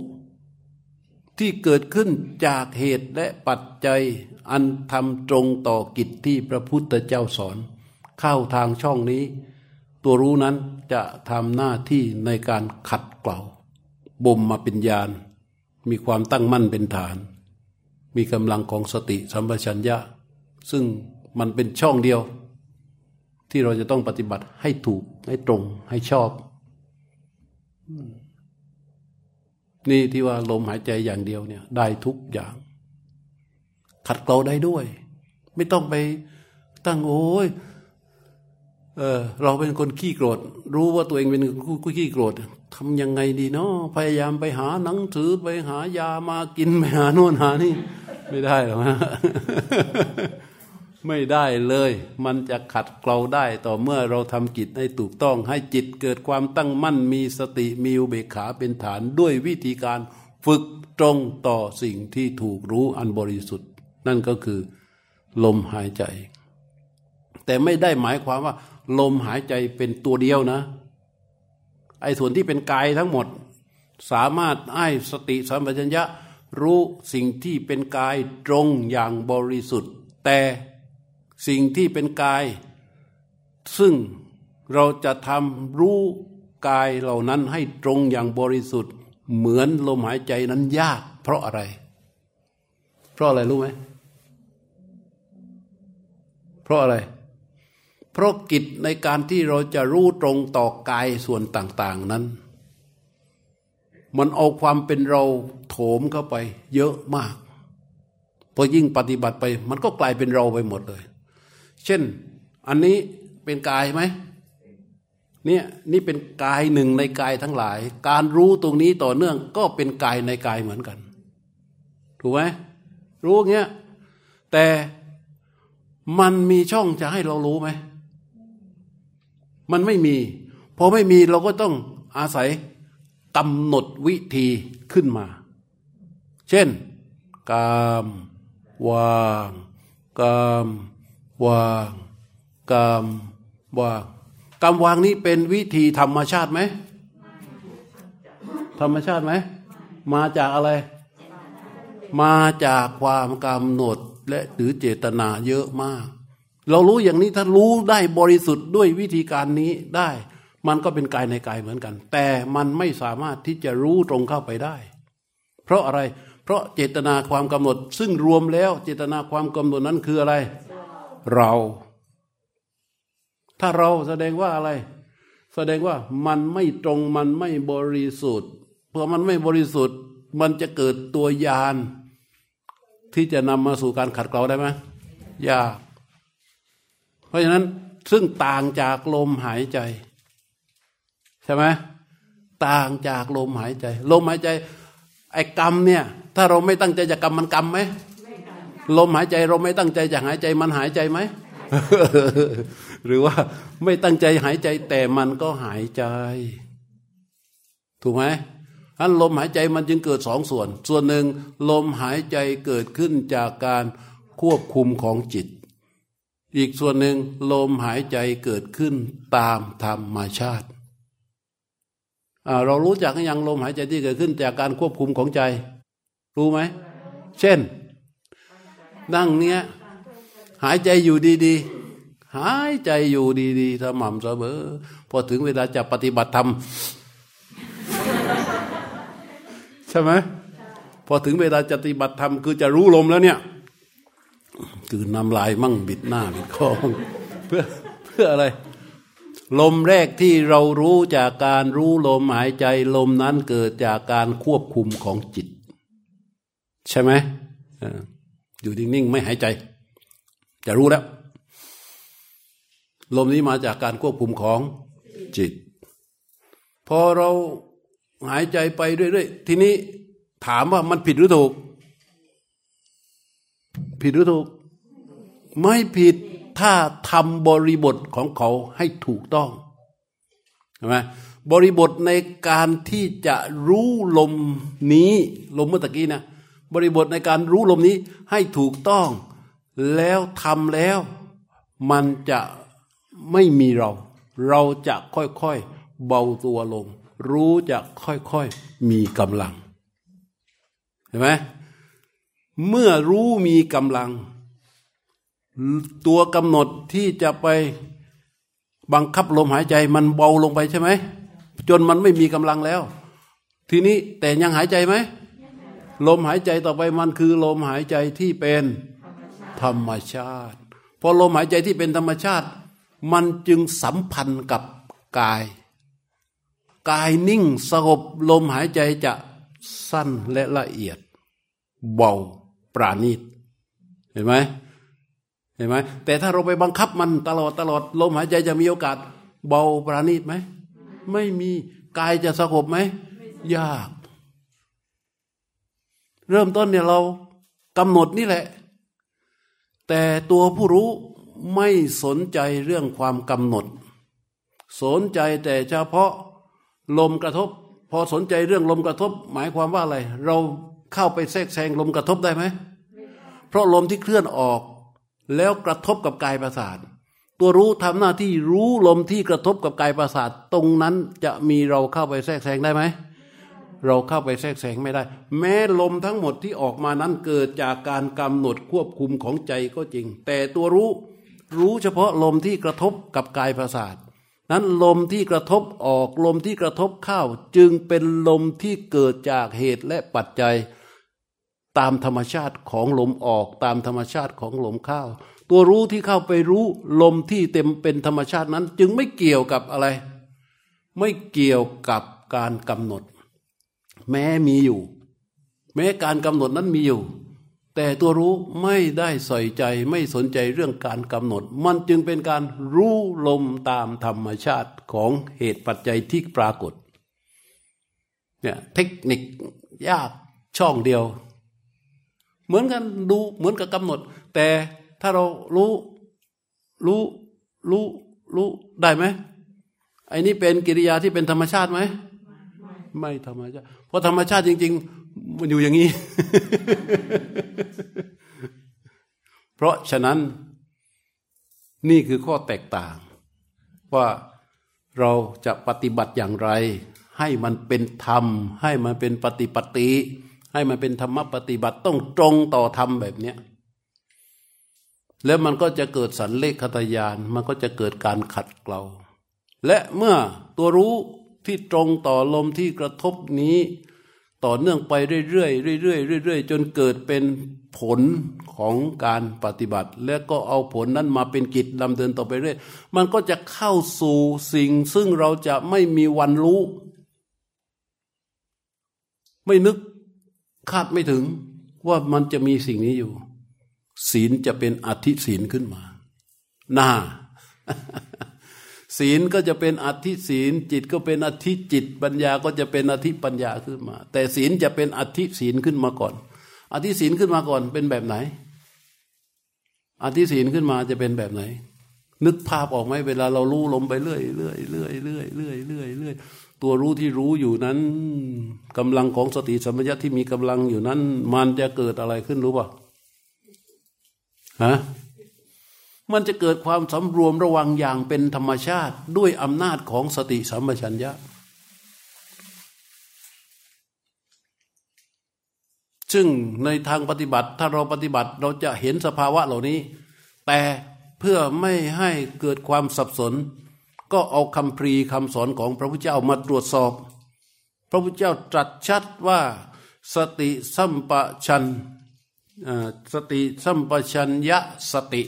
ที่เกิดขึ้นจากเหตุและปัจจัยอันทำตรงต่อกิจที่พระพุทธเจ้าสอน เข้าทางช่องนี้ ตัวรู้นั้นจะทำหน้าที่ในการขัดเกลาบ่มมาเป็นญาณมีความตั้งมั่นเป็นฐาน มีกำลังของสติสัมปชัญญะ ซึ่งมันเป็นช่องเดียว ที่เราจะต้องปฏิบัติให้ถูกให้ตรงให้ชอบ นี่ที่ว่าลมหายใจอย่างเดียวเนี่ย ได้ทุกอย่าง ขัดเกลาได้ด้วย ไม่ต้องไปตั้งโอ้ยเออเราเป็นคนขี้โกรธ รู้ว่าตัวเองเป็นคนขี้โกรธ ทำยังไงดีเนาะพยายามไปหาหนังสือไปหายามากินไปหาโน่นหานี่ ไม่ได้หรอกนะไม่ได้เลย มันจะขัดเกลาได้ต่อเมื่อเราทำกิจให้ถูกต้อง ให้จิตเกิดความตั้งมั่นมีสติมีอุเบกขาเป็นฐานด้วยวิธีการฝึกตรงต่อสิ่งที่ถูกรู้อันบริสุทธิ์ นั่นก็คือลมหายใจ แต่ไม่ได้หมายความว่า ลมหายใจเป็นตัวเดียวนะ ไอ้ส่วนที่เป็นกายทั้งหมด สามารถให้สติสัมปชัญญะรู้สิ่งที่เป็นกายตรงอย่างบริสุทธิ์ แต่สิ่งที่เป็นกาย ซึ่งเราจะทำรู้กายเหล่านั้นให้ตรงอย่างบริสุทธิ์ เหมือนลมหายใจนั้นยาก เพราะอะไร เพราะอะไรรู้ไหมเพราะอะไร เพราะกิจในการที่เราจะรู้ตรงต่อกายส่วนต่าง ๆนั้น มันเอาความเป็นเราโถมเข้าไป เยอะมากพอยิ่งปฏิบัติไป มันก็กลายเป็นเราไปหมดเลย เช่น อันนี้เป็นกายไหมเนี่ยนี่เป็นกายหนึ่งในกายทั้งหลาย การรู้ตรงนี้ต่อเนื่องก็เป็นกายในกายเหมือนกัน ถูกไหมรู้เงี้ยแต่มันมีช่องจะให้เรารู้ไหม มันไม่มีพอไม่มีเราก็ต้องอาศัยกำหนดวิธีขึ้นมา เช่น กามวางกามวางกามวางกามวางนี้เป็นวิธีธรรมชาติไหมธรรมชาติไหมมาจากอะไร มาจากความกำหนดและหรือเจตนาเยอะมาก เรารู้อย่างนี้ถ้ารู้ได้บริสุทธิ์ด้วยวิธีการนี้ได้ มันก็เป็นกายในกายเหมือนกัน แต่มันไม่สามารถที่จะรู้ตรงเข้าไปได้ เพราะอะไรเพราะเจตนาความกำหนด ซึ่งรวมแล้วเจตนาความกำหนดนั้นคืออะไร เรา ถ้าเราแสดงว่าอะไร แสดงว่ามันไม่ตรงมันไม่บริสุทธิ์เพราะมันไม่บริสุทธิ์ มันจะเกิดตัวยานที่จะนำมาสู่การขัดเกลาได้ไหมยาก เพราะฉะนั้นซึ่งต่างจากลมหายใจ ใช่ไหมต่างจากลมหายใจ ลมหายใจ ไอ้กรรมเนี่ย ถ้าเราไม่ตั้งใจจะกรรมมันกรรมไหมลมหายใจเราไม่ตั้งใจจะหายใจมันหายใจไหมหรือว่าไม่ตั้งใจหายใจแต่มันก็หายใจ ถูกไหมอันลมหายใจมันจึงเกิดสองส่วน ส่วนหนึ่งลมหายใจเกิดขึ้นจากการควบคุมของจิต อีกส่วนหนึ่งลมหายใจเกิดขึ้นตามธรรมชาติ เรารู้จักยังลมหายใจที่เกิดขึ้นจากการควบคุมของใจ รู้ไหม เช่น นั่งเนี้ย หายใจอยู่ดีๆ หายใจอยู่ดีๆสม่ำเสมอพอถึงเวลาจะปฏิบัติธรรมใช่ไหมพอถึงเวลาจะปฏิบัติธรรมคือจะรู้ลมแล้วเนี่ย คือน้ำลายมั่งบิดหน้าบิดคอเพื่อเพื่ออะไร ลมแรกที่เรารู้จากการรู้ลมหายใจลมนั้นเกิดจากการควบคุมของจิต ใช่ไหมอยู่นิ่งๆไม่หายใจ จะรู้แล้ว ลมนี้มาจากการควบคุมของจิต พอเราหายใจไปเรื่อยๆทีนี้ถามว่ามันผิดหรือถูก ผิดหรือถูก ไม่ผิดถ้าทำบริบทของเขาให้ถูกต้องใช่ไหมบริบทในการที่จะรู้ลมนี้ลมเมื่อตะกี้นะบริบทในการรู้ลมนี้ให้ถูกต้อง แล้วทำแล้ว มันจะไม่มีเรา เราจะค่อยๆเบาตัวลง รู้จะค่อยๆมีกำลังเห็นไหม เมื่อรู้มีกำลัง ตัวกำหนดที่จะไปบังคับลมหายใจมันเบาลงไปใช่ไหม จนมันไม่มีกำลังแล้ว ทีนี้แต่ยังหายใจไหม ลมหายใจต่อไปมันคือลมหายใจที่เป็นธรรมชาติ พอลมหายใจที่เป็นธรรมชาติ มันจึงสัมพันธ์กับกาย กายนิ่งสงบลมหายใจจะสั้นและละเอียด เบา ปราณีตเห็นไหมเห็นไหมแต่ถ้าเราไปบังคับมันตลอดตลอดลมหายใจจะมีโอกาส เบาปราณีตไหมไม่มีกายจะสงบไหมยาก เริ่มต้นเนี่ยเรากำหนดนี่แหละ แต่ตัวผู้รู้ไม่สนใจเรื่องความกำหนด สนใจแต่เฉพาะลมกระทบ พอสนใจเรื่องลมกระทบ หมายความว่าอะไร เรา เข้าไปแทรกแซงลมกระทบได้ไหม เพราะลมที่เคลื่อนออกแล้วกระทบกับกายประสาท ตัวรู้ทำหน้าที่รู้ลมที่กระทบกับกายประสาท ตรงนั้นจะมีเราเข้าไปแทรกแซงได้ไหม เราเข้าไปแทรกแซงไม่ได้ แม้ลมทั้งหมดที่ออกมานั้นเกิดจากการกำหนดควบคุมของใจก็จริง แต่ตัวรู้รู้เฉพาะลมที่กระทบกับกายประสาทนั้นลมที่กระทบออกลมที่กระทบเข้า จึงเป็นลมที่เกิดจากเหตุและปัจจัย ตามธรรมชาติของลมออกตามธรรมชาติของลมเข้า ตัวรู้ที่เข้าไปรู้ลมที่เต็มเป็นธรรมชาตินั้น จึงไม่เกี่ยวกับอะไร ไม่เกี่ยวกับการกำหนด แม้มีอยู่ แม้การกำหนดนั้นมีอยู่ แต่ตัวรู้ไม่ได้ใส่ใจไม่สนใจเรื่องการกำหนด มันจึงเป็นการรู้ลมตามธรรมชาติของเหตุปัจจัยที่ปรากฏเนี่ยเทคนิคยากช่องเดียว เหมือนกันดูเหมือนกับกำหนด แต่ถ้าเรารู้รู้รู้รู้ได้ไหมไอ้นี่เป็นกิริยาที่เป็นธรรมชาติไหมไม่ธรรมชาติ เพราะธรรมชาติจริง ๆ มันอยู่อย่างนี้ เพราะฉะนั้นนี่คือข้อแตกต่าง ว่าเราจะปฏิบัติอย่างไร ให้มันเป็นธรรม ให้มันเป็นปฏิปติ ให้มันเป็นธรรมปฏิบัติต้องตรงต่อธรรมแบบเนี้ยแล้วมันก็จะเกิดสันเลขคตยานมันก็จะเกิดการขัดเกลาและเมื่อตัวรู้ที่ตรงต่อลมที่กระทบนี้ ต่อเนื่องไปเรื่อยๆเรื่อยๆเรื่อยๆจนเกิดเป็นผลของการปฏิบัติ และก็เอาผลนั้นมาเป็นกิจดำเดินต่อไปเรื่อยมันก็จะเข้าสู่สิ่งซึ่งเราจะไม่มีวันรู้ ไม่นึก คาดไม่ถึงว่ามันจะมีสิ่งนี้อยู่ ศีลจะเป็นอธิศีลขึ้นมาหน้าศีลก็จะเป็นอธิศีล จิตก็เป็นอธิจิต ปัญญาก็จะเป็นอธิปัญญาขึ้นมา แต่ศีลจะเป็นอธิศีลขึ้นมาก่อน อธิศีลขึ้นมาก่อนเป็นแบบไหน อธิศีลขึ้นมาจะเป็นแบบไหน นึกภาพออกไหมเวลาเรารู้ลมไปเรื่อยเรื่อยเรื่อยเรื่อยเรื่อยเรื่อยเรื่อย ตัวรู้ที่รู้อยู่นั้นกำลังของสติสัมปชัญญะที่มีกำลังอยู่นั้น มันจะเกิดอะไรขึ้นรู้ป่ะฮะมันจะเกิดความสำรวมระวังอย่างเป็นธรรมชาติด้วยอำนาจของสติสัมปชัญญะ ซึ่งในทางปฏิบัติถ้าเราปฏิบัติเราจะเห็นสภาวะเหล่านี้ แต่เพื่อไม่ให้เกิดความสับสน ก็เอาคำพรีคำสอนของพระพุทธเจ้ามาตรวจสอบ พระพุทธเจ้าตรัสชัดว่าสติสัมปชัญสติสัมปชัญญะสติ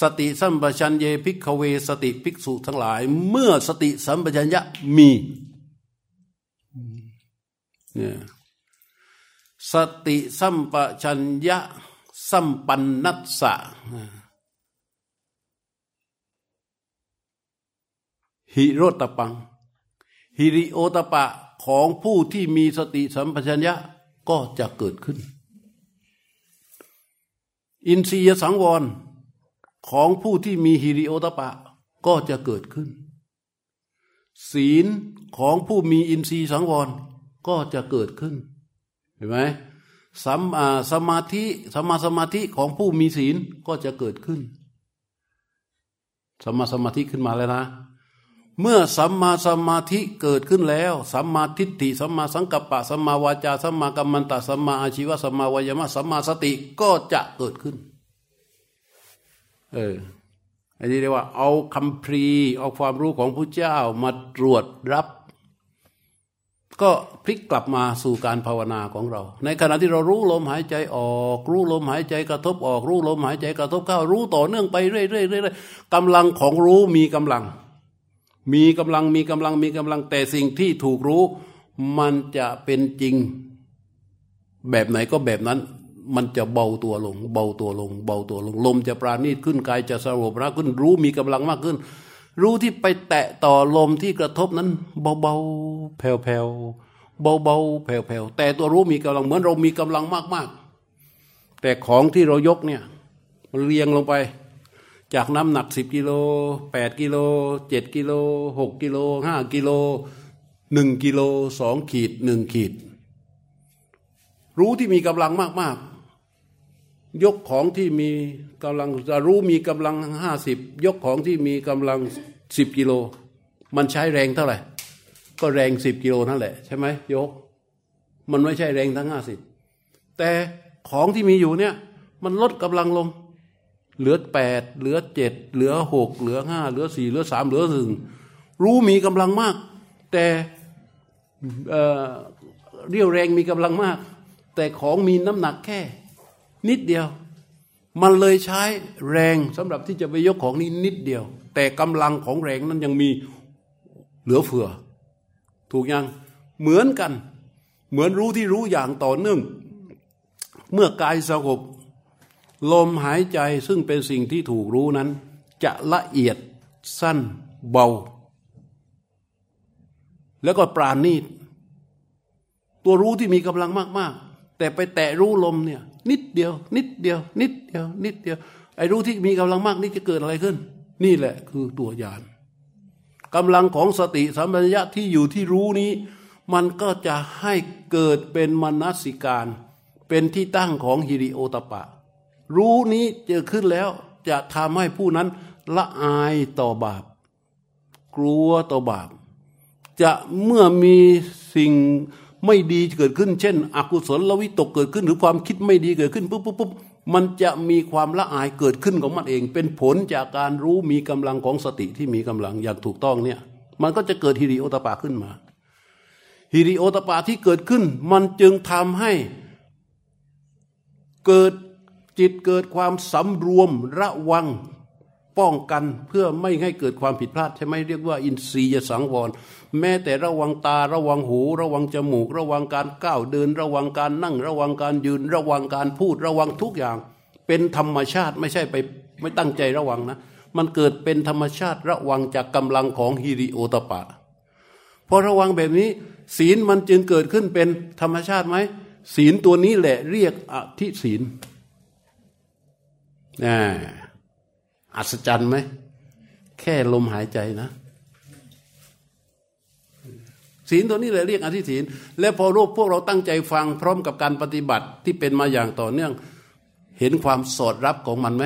สติสัมปชัญเยภิกขเวสติภิกษุทั้งหลาย เมื่อสติสัมปชัญญะมีเนี่ยสติสัมปชัญญะสัมปันนัสสะ ฮิโรตปังฮิริโอตปะของผู้ที่มีสติสัมปชัญญะก็จะเกิดขึ้น อินทรียสังวรของผู้ที่มีฮิริโอตปะก็จะเกิดขึ้น ศีลของผู้มีอินทรีย์สังวรก็จะเกิดขึ้น เห็นไหมสัมสมาธิสมาสมาธิของผู้มีศีลก็จะเกิดขึ้นสมาสมาธิขึ้นมาแล้วนะ เมื่อสัมมาสมาธิเกิดขึ้นแล้วสัมมาทิฏฐิสัมมาสังกัปปะสัมมาวาจาสัมมากัมมันตะสัมมาอาชีวะสัมมาวายามะสัมมาสติก็จะเกิดขึ้น เอออันนี้เรียกว่า เอาคำพรีเอาความรู้ของพระเจ้ามาตรวจรับ ก็พลิกกลับมาสู่การภาวนาของเรา ในขณะที่เรารู้ลมหายใจออก รู้ลมหายใจกระทบออก รู้ลมหายใจกระทบเข้ารู้ต่อเนื่องไปเรื่อยๆกำลังของรู้มีกำลัง มีกำลังมีกำลังมีกำลังแต่สิ่งที่ถูกรู้ มันจะเป็นจริง แบบไหนก็แบบนั้น มันจะเบาตัวลง เบาตัวลง เบาตัวลง ลมจะปราณีตขึ้นกายจะสงบระขึ้น รู้มีกำลังมากขึ้น รู้ที่ไปแตะต่อลมที่กระทบนั้น เบาๆแผ่วๆเบาๆแผ่วๆแต่ตัวรู้มีกำลังเหมือนเรามีกำลังมากๆ แต่ของที่เรายกเนี่ยมันเรียงลงไป จากน้ำหนักสิบกิโลแปดกิโลเจ็ดกิโลหกกิโลห้ากิโลหนึ่งกิโลสองขีดหนึ่งขีด รู้ที่มีกำลังมาก ๆ ยกของที่มีกำลังจะรู้มีกำลังห้าสิบยกของที่มีกำลังสิบกิโล มันใช้แรงเท่าไหร่ ก็แรงสิบกิโลนั่นแหละใช่ไหมยก มันไม่ใช่แรงทั้งห้าสิบแต่ของที่มีอยู่เนี่ย มันลดกำลังลง เหลือแปดเหลือเจ็ดเหลือหกเหลือห้าเหลือสี่เหลือสามเหลือหนึ่งรู้มีกำลังมาก แต่เรียวแรงมีกำลังมาก แต่ของมีน้ำหนักแค่ นิดเดียว มันเลยใช้แรงสำหรับที่จะไปยกของนี้นิดเดียว แต่กำลังของแรงนั้นยังมีเหลือเฟือ ถูกยังเหมือนกัน เหมือนรู้ที่รู้อย่างต่อเนื่อง เมื่อกายสงบ ลมหายใจซึ่งเป็นสิ่งที่ถูกรู้นั้น จะละเอียดสั้นเบา แล้วก็ปราณีตตัวรู้ที่มีกำลังมาก ๆ แต่ไปแตะรู้ลมเนี่ยนิดเดียว นิดเดียว นิดเดียว นิดเดียวไอ้รู้ที่มีกำลังมากนี่จะเกิดอะไรขึ้น นี่แหละคือตัวญาณกำลังของสติสัมปชัญญะที่อยู่ที่รู้นี้ มันก็จะให้เกิดเป็นมนสิการ เป็นที่ตั้งของฮิริโอตปะ รู้นี้เจอขึ้นแล้ว จะทำให้ผู้นั้นละอายต่อบาป กลัวต่อบาป จะเมื่อมีสิ่งไม่ดีเกิดขึ้น เช่น อกุศลลวิตกเกิดขึ้น หรือความคิดไม่ดีเกิดขึ้นปุ๊บปุ๊บปุ๊บมันจะมีความละอายเกิดขึ้นของมันเอง เป็นผลจากการรู้มีกำลังของสติที่มีกำลังอย่างถูกต้องเนี่ย มันก็จะเกิดฮิริโอตปาขึ้นมาฮิริโอตปาที่เกิดขึ้น มันจึงทำให้เกิด จิตเกิดความสำรวมระวังป้องกันเพื่อไม่ให้เกิดความผิดพลาดใช่ไหมเรียกว่าอินทรียสังวร แม้แต่ระวังตาระวังหู ระวังจมูก ระวังการก้าวเดิน ระวังการนั่ง ระวังการยืน ระวังการพูดระวังทุกอย่าง เป็นธรรมชาติไม่ใช่ไปไม่ตั้งใจระวังนะ มันเกิดเป็นธรรมชาติระวังจากกำลังของฮิริโอตปะพอระวังแบบนี้ ศีลมันจึงเกิดขึ้นเป็นธรรมชาติไหมศีลตัวนี้แหละเรียกอธิศีล น่อัศจรรย์ไหม แค่ลมหายใจนะศีลตัวนี้เลยเรียกอธิศีลและพอรูปพวกเราตั้งใจฟังพร้อมกับการปฏิบัติที่เป็นมาอย่างต่อเนื่อง เห็นความสอดรับของมันไหม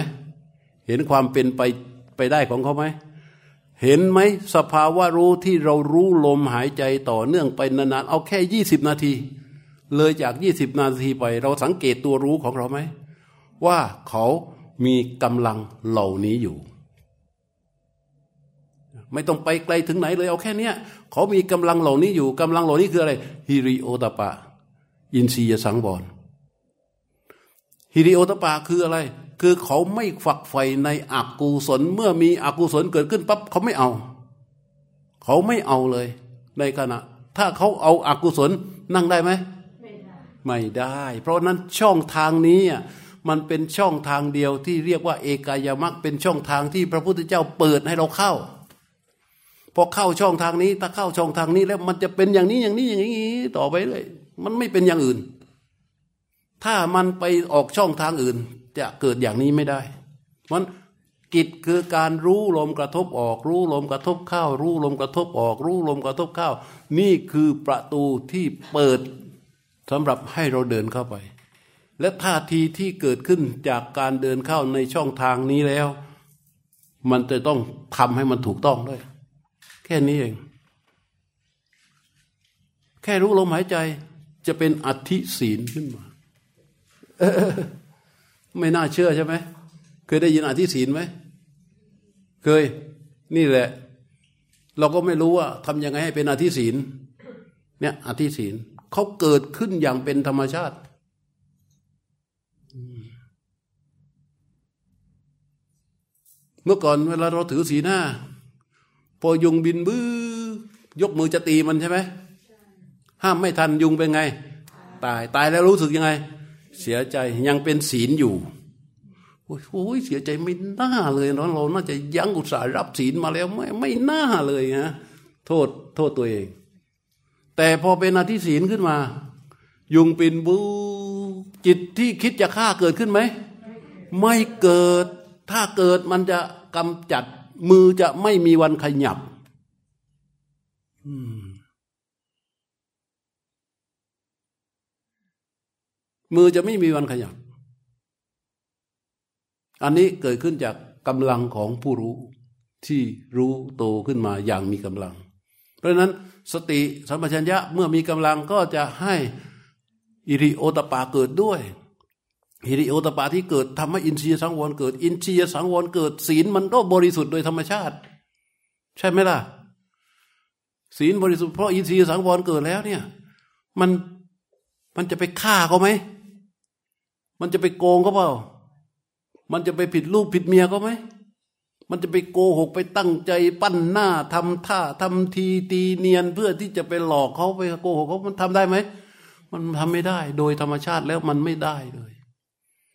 เห็นความเป็นไปไปได้ของเขาไหม เห็นไหมสภาวะรู้ที่เรารู้ลมหายใจต่อเนื่องไปนานๆเอาแค่ยี่สิบนาที เลยจากยี่สิบนาทีไป เราสังเกตตัวรู้ของเราไหม ว่าเขา มีกำลังเหล่านี้อยู่ ไม่ต้องไปไกลถึงไหนเลยเอาแค่เนี้ยเขามีกำลังเหล่านี้อยู่กำลังเหล่านี้คืออะไรฮิริโอตปะ อินทรียสังวรฮิริโอตปะคืออะไร คือเขาไม่ฝักใฝ่ในอกุศลเมื่อมีอกุศลเกิดขึ้นปั๊บเขาไม่เอา เขาไม่เอาเลยในขณะ ถ้าเขาเอาอากุศลนั่งได้ไหมไม่ได้ไม่ได้เพราะนั้นช่องทางนี้ มันเป็นช่องทางเดียวที่เรียกว่า เอกายมักเป็นช่องทางที่พระพุทธเจ้าเปิดให้เราเข้าพอเข้าช่องทางนี้ ถ้าเข้าช่องทางนี้แล้วมันจะเป็นอย่างนี้อย่างนี้อย่างนี้ต่อไปเลย มันไม่เป็นอย่างอื่น ถ้ามันไปออกช่องทางอื่น จะเกิดอย่างนี้ไม่ได้มันกิจคือการรู้ลมกระทบออก รู้ลมกระทบเข้า รู้ลมกระทบออก รู้ลมกระทบเข้า นี่คือประตูที่เปิดสำหรับให้เราเดินเข้าไป และท่าทีที่เกิดขึ้นจากการเดินเข้าในช่องทางนี้แล้ว มันจะต้องทำให้มันถูกต้องด้วย แค่นี้เอง แค่รู้ลมหายใจจะเป็นอธิศีลขึ้นมาไม่น่าเชื่อใช่ไหมเคยได้ยินอธิศีลไหมเคย นี่แหละ เราก็ไม่รู้ว่าทำยังไงให้เป็นอธิศีลเนี่ยอธิศีลเขาเกิดขึ้นอย่างเป็นธรรมชาติ เมื่อก่อนเวลาเราถือสีหน้า พอยุงบินบื้อยกมือจะตีมันใช่ไหมห้ามไม่ทันยุงเป็นไง ตายตายแล้วรู้สึกยังไง เสียใจยังเป็นศีลอยู่โอ้ยเสียใจไม่น่าเลยเราเราน่าจะยั้งอุตสาห์รับศีลมาแล้วไม่ไม่น่าเลยนะโทษโทษตัวเอง แต่พอเป็นอธิศีลขึ้นมา ยุงปินบูจิตที่คิดจะฆ่าเกิดขึ้นไหม ไม่เกิด ถ้าเกิดมันจะกำจัดมือจะไม่มีวันขยับมือจะไม่มีวันขยับ อันนี้เกิดขึ้นจากกำลังของผู้รู้ที่รู้โตขึ้นมาอย่างมีกำลัง เพราะนั้นสติสัมปชัญญะเมื่อมีกำลังก็จะให้อิริโอตปาเกิดด้วย อิริโอตปาที่เกิดทำให้อินทรียสังวรเกิด อินทรียสังวรเกิด ศีลมันก็บริสุทธิ์โดยธรรมชาติ ใช่ไหมล่ะ ศีลบริสุทธิ์เพราะอินทรียสังวรเกิดแล้วเนี่ย มันมันจะไปฆ่าเขาไหม มันจะไปโกงเขาเปล่า มันจะไปผิดลูกผิดเมียก็ไหม มันจะไปโกหกไปตั้งใจปั้นหน้าทำท่าทำทีตีเนียนเพื่อที่จะไปหลอกเขาไปโกหกเขามันทำได้ไหม มันทำไม่ได้ โดยธรรมชาติแล้วมันไม่ได้เลย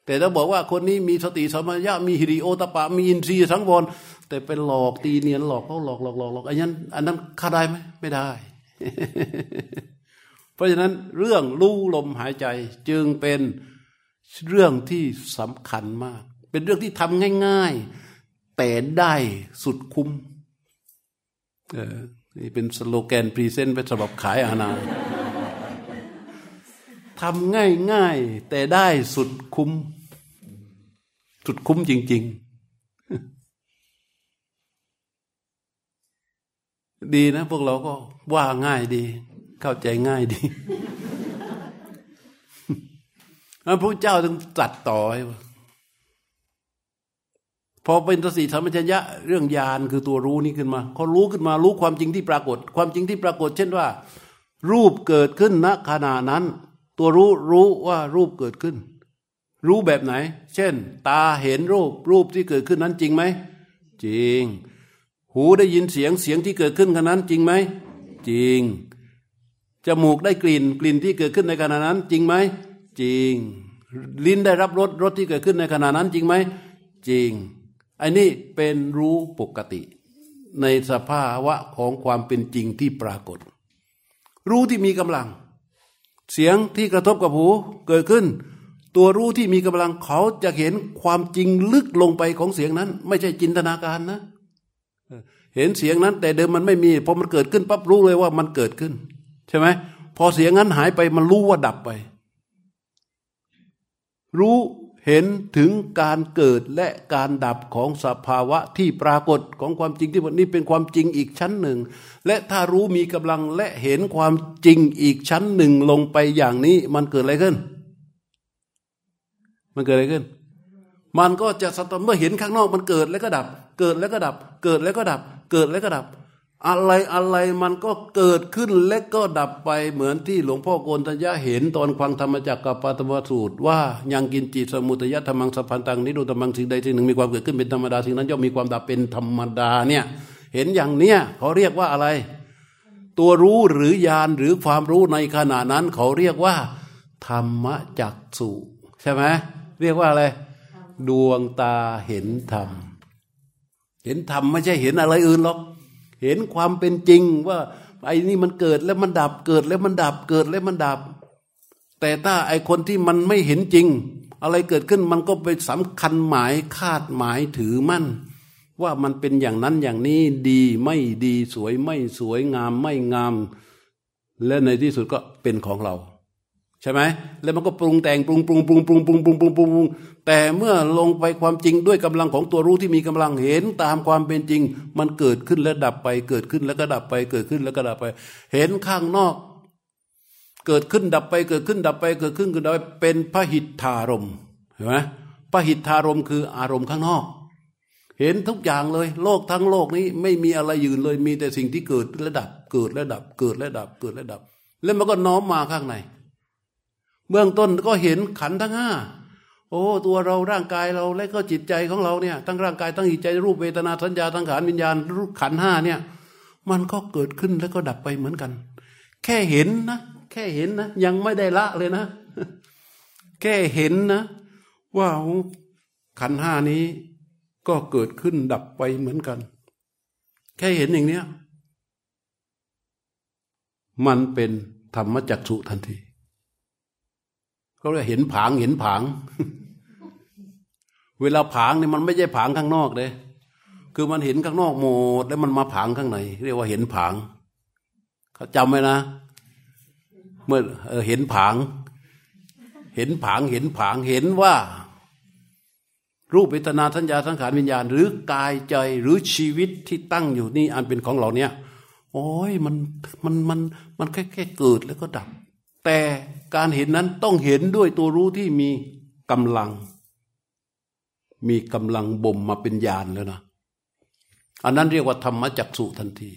แต่ถ้าบอกว่าคนนี้มีสติสมัญญะมีฮิริโอตปะ มีอินทรีย์สังวรแต่ไปหลอกตีเนียนหลอกเขาหลอกหลอกหลอกหลอกอันนั้นอันนั้นฆ่าได้ไหมไม่ได้ เพราะฉะนั้นเรื่องรู้ลมหายใจจึงเป็นเรื่องที่สำคัญมาก เป็นเรื่องที่ทำง่าย ๆ แต่ได้สุดคุ้มเออนี่เป็นสโลแกนพรีเซนต์เป็นสำหรับขายอาณา ทำง่าย ๆ แต่ได้สุดคุ้ม สุดคุ้มจริง ๆ ดีนะ พวกเราก็ว่าง่ายดี เข้าใจง่ายดีพระพุทธเจ้าถึงตรัสต่อให้ว่าพอเป็นตสติสัมปชัญญะเรื่องญาณคือตัวรู้นี่ขึ้นมาเขารู้ขึ้นมารู้ความจริงที่ปรากฏ ความจริงที่ปรากฏ เช่นว่า รูปเกิดขึ้นณขณะนั้น ตัวรู้รู้ว่ารูปเกิดขึ้น รู้แบบไหน เช่น ตาเห็นรูปรูปที่เกิดขึ้นนั้นจริงไหม จริง หูได้ยินเสียงเสียงที่เกิดขึ้นขณะนั้นจริงไหม จริง จมูกได้กลิ่นกลิ่นที่เกิดขึ้นในขณะนั้น จริงไหม จริง ลิ้นได้รับรสรสที่เกิดขึ้นในขณะนั้นจริงไหม จริงไอันนี้เป็นรู้ปกติ ในสภาวะของความเป็นจริงที่ปรากฏ รู้ที่มีกำลัง เสียงที่กระทบกับหูเกิดขึ้น ตัวรู้ที่มีกำลังเขาจะเห็นความจริงลึกลงไปของเสียงนั้น ไม่ใช่จินตนาการนะ เห็นเสียงนั้น แต่เดิมมันไม่มีพอมันเกิดขึ้นปั๊บรู้เลยว่ามันเกิดขึ้น ใช่ไหมพอเสียงนั้นหายไปมันรู้ว่าดับไป รู้ เห็นถึงการเกิดและการดับของสภาวะที่ปรากฏของความจริงที่วันนี้เป็นความจริงอีกชั้นหนึ่ง และถ้ารู้มีกำลังและเห็นความจริงอีกชั้นหนึ่งลงไปอย่างนี้ มันเกิดอะไรขึ้น มันเกิดอะไรขึ้น มันก็จะสตเมื่อเห็นข้างนอกมันเกิดแล้วก็ดับ เกิดแล้วก็ดับ เกิดแล้วก็ดับ เกิดแล้วก็ดับ อะไรอะไรมันก็เกิดขึ้นและก็ดับไปเหมือนที่หลวงพ่อโกนทัญญาเห็นตอนฟังธรรมจักกับปาตมสูตร ว่ายังกินจิตสมุทัยธรรมังสัพพันตังนิโรธรรมังสิ่งใดสิ่งหนึ่งมีความเกิดขึ้นเป็นธรรมดาสิ่งนั้นย่อมมีความดับเป็นธรรมดาเนี่ยเห็นอย่างเนี้ยเขาเรียกว่าอะไร ตัวรู้หรือญาณหรือความรู้ในขณะนั้นเขาเรียกว่า ธรรมจักสุใช่ไหมเรียกว่าอะไร ดวงตาเห็นธรรมเห็นธรรมไม่ใช่เห็นอะไรอื่นหรอก เห็นความเป็นจริงว่าไอ้นี่มันเกิดแล้วมันดับเกิดแล้วมันดับเกิดแล้วมันดับ แต่ถ้าไอ้คนที่มันไม่เห็นจริง อะไรเกิดขึ้นมันก็ไปสำคัญหมายคาดหมายถือมั่น ว่ามันเป็นอย่างนั้นอย่างนี้ดีไม่ดีสวยไม่สวยงามไม่งาม และในที่สุดก็เป็นของเรา ใช่ไหมแล้วมันก็ปรุงแต่งปรุงปรุงปรุงปรุงปรุงปรุงปรุงปรุง แต่เมื่อลงไปความจริงด้วยกำลังของตัวรู้ที่มีกำลังเห็นตามความเป็นจริง มันเกิดขึ้นแล้วดับไป เกิดขึ้นแล้วก็ดับไป เกิดขึ้นแล้วก็ดับไป เห็นข้างนอก เกิดขึ้นดับไปเกิดขึ้นดับไป เกิดขึ้นก็ดับไปเป็นพระหิทธารมเห็นไหมพระหิทธารมคืออารมณ์ข้างนอก เห็นทุกอย่างเลย โลกทั้งโลกนี้ไม่มีอะไรยืนเลยมีแต่สิ่งที่เกิดและดับ เกิดและดับ เกิดและดับเกิดและดับ แล้วมันก็น้อมมาข้างใน เบื้องต้นก็เห็นขันทั้งห้า โอ้ ตัวเราร่างกายเราและก็จิตใจของเราเนี่ยทั้งร่างกายทั้งจิตใจรูปเวทนาสัญญาทั้งขานวิญญาณรูปขันห้าเนี่ย มันก็เกิดขึ้นแล้วก็ดับไปเหมือนกัน แค่เห็นนะแค่เห็นนะยังไม่ได้ละเลยนะ แค่เห็นนะ ว่าขันห้านี้ก็เกิดขึ้นดับไปเหมือนกัน แค่เห็นอย่างเนี้ยมันเป็นธรรมจักสุทันที เขาเรียกเห็นผางเห็นผาง เวลาผางเนี่ยมันไม่ใช่ผางข้างนอกเลยคือมันเห็นข้างนอกหมดแล้วมันมาผางข้างใน เรียกว่าเห็นผางเขาจำไว้นะ เมื่อเห็นผาง เห็นผางเห็นผางเห็นว่า รูปเวทนาสัญญาสังขารวิญญาณ หรือกายใจหรือชีวิตที่ตั้งอยู่นี่อันเป็นของเราเนี่ยโอ้ยมันมันมันมันแค่แค่เกิดแล้วก็ดับ แต่การเห็นนั้นต้องเห็นด้วยตัวรู้ที่มีกำลัง มีกำลังบ่มมาเป็นญาณแล้วนะอันนั้นเรียกว่าธรรมจักสุทันที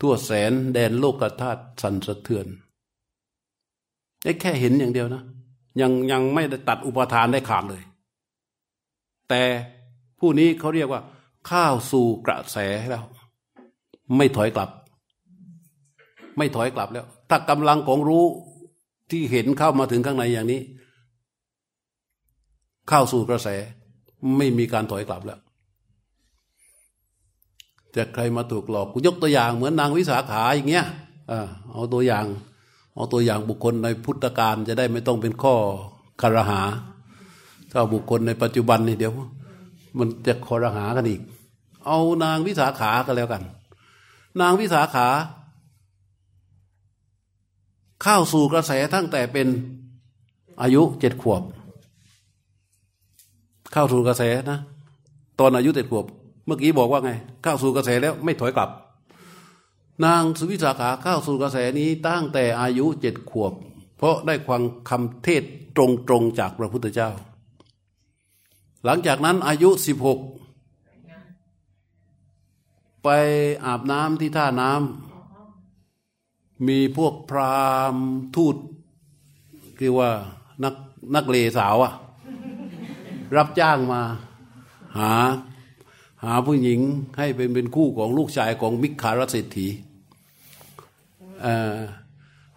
ทั่วแสนแดนโลกธาตุสั่นสะเทือนได้แค่เห็นอย่างเดียวนะ ยังยังไม่ได้ตัดอุปทานได้ขาดเลย แต่ผู้นี้เขาเรียกว่า ข้าวสู่กระแสแล้ว ไม่ถอยกลับ ไม่ถอยกลับแล้ว ถ้ากำลังของรู้ที่เห็นเข้ามาถึงข้างในอย่างนี้ เข้าสู่กระแส ไม่มีการถอยกลับแล้วจะใครมาถูกหลอกกูยกตัวอย่างเหมือนนางวิสาขาอย่างเงี้ยเอาตัวอย่าง เอาตัวอย่างบุคคลในพุทธการจะได้ไม่ต้องเป็นข้อคารหา ถ้าบุคคลในปัจจุบันนี่เดี๋ยว มันจะคอรหากันอีก เอานางวิสาขากันแล้วกัน นางวิสาขา เข้าสู่กระแสตั้งแต่เป็นอายุเจ็ดขวบ เข้าสู่กระแสนะ ตอนอายุเจ็ดขวบ เมื่อกี้บอกว่าไง เข้าสู่กระแสแล้วไม่ถอยกลับ นางสุวิสาขาเข้าสู่กระแสนี้ตั้งแต่อายุเจ็ดขวบ เพราะได้ความคำเทศตรงๆจากพระพุทธเจ้า หลังจากนั้นอายุสิบหกไปอาบน้ำที่ท่าน้ำ มีพวกพราหมณ์ทูตคือว่านักนักเลสาวอะรับจ้างมา หาหาผู้หญิงให้เป็นเป็นคู่ของลูกชายของมิคารเศรษฐี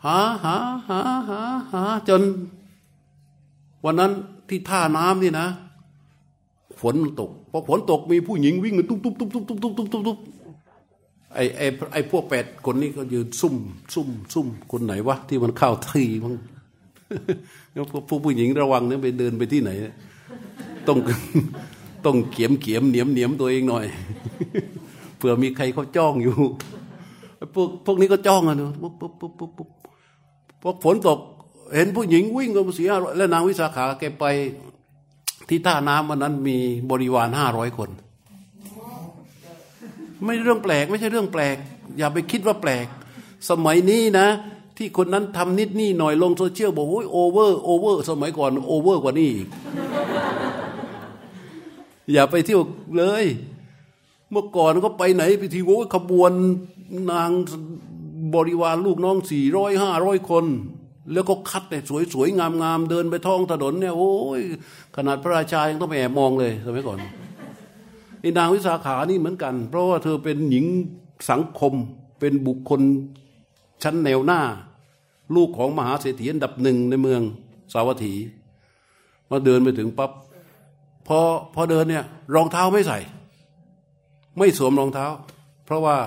หาหาหาหาหาจน วันนั้นที่ท่าน้ำนี่นะฝนตกพอฝนตกมีผู้หญิงวิ่งกันตุ๊บตุ๊บตุ๊บตุ๊บตุ๊บตุ๊บตุ๊บตุ๊บ ไอ้ไอ้ไอ้พวกแปดคนนี้ก็ยืนซุ่มซุ่มซุ่มคนไหนวะที่มันเข้าที่มั้งพวกผู้หญิงระวังเนี่ยไปเดินไปที่ไหน ต้องต้องเขียมเขียมเหนียมเหนียมตัวเองหน่อยเผื่อมีใครเขาจ้องอยู่พวกพวกนี้ก็จ้องอะนะปุ๊บปุ๊บปุ๊บปุ๊บปุ๊บพอฝนตก เห็นผู้หญิงวิ่งกันเสียแล้วนางวิสาขาแกไปที่ท่าน้ำวันนั้นมีบริวารห้าร้อยคน ไม่เรื่องแปลก ไม่ใช่เรื่องแปลก อย่าไปคิดว่าแปลก สมัยนี้นะ ที่คนนั้นทำนิดนี่หน่อยลงโซเชียลบอกโอ้ยโอเวอร์โอเวอร์สมัยก่อนโอเวอร์กว่านี้อีกอย่าไปเที่ยวเลย เมื่อก่อนก็ไปไหนไปทีโอ้ขบวนนางบริวารลูกน้องสี่ร้อยห้าร้อยคน แล้วก็คัดแต่สวยๆงามๆเดินไปท้องถนนเนี่ยโอ้ยขนาดพระราชายังต้องไปแอบมองเลยสมัยก่อน นางวิสาขานี่เหมือนกัน เพราะว่าเธอเป็นหญิงสังคมเป็นบุคคลชั้นแนวหน้า ลูกของมหาเศรษฐีอันดับหนึ่งในเมืองสาวัตถีมาเดินไปถึงปับ๊บพอพอเดินเนี่ยรองเท้าไม่ใส่ ไม่สวมรองเท้า เพราะว่า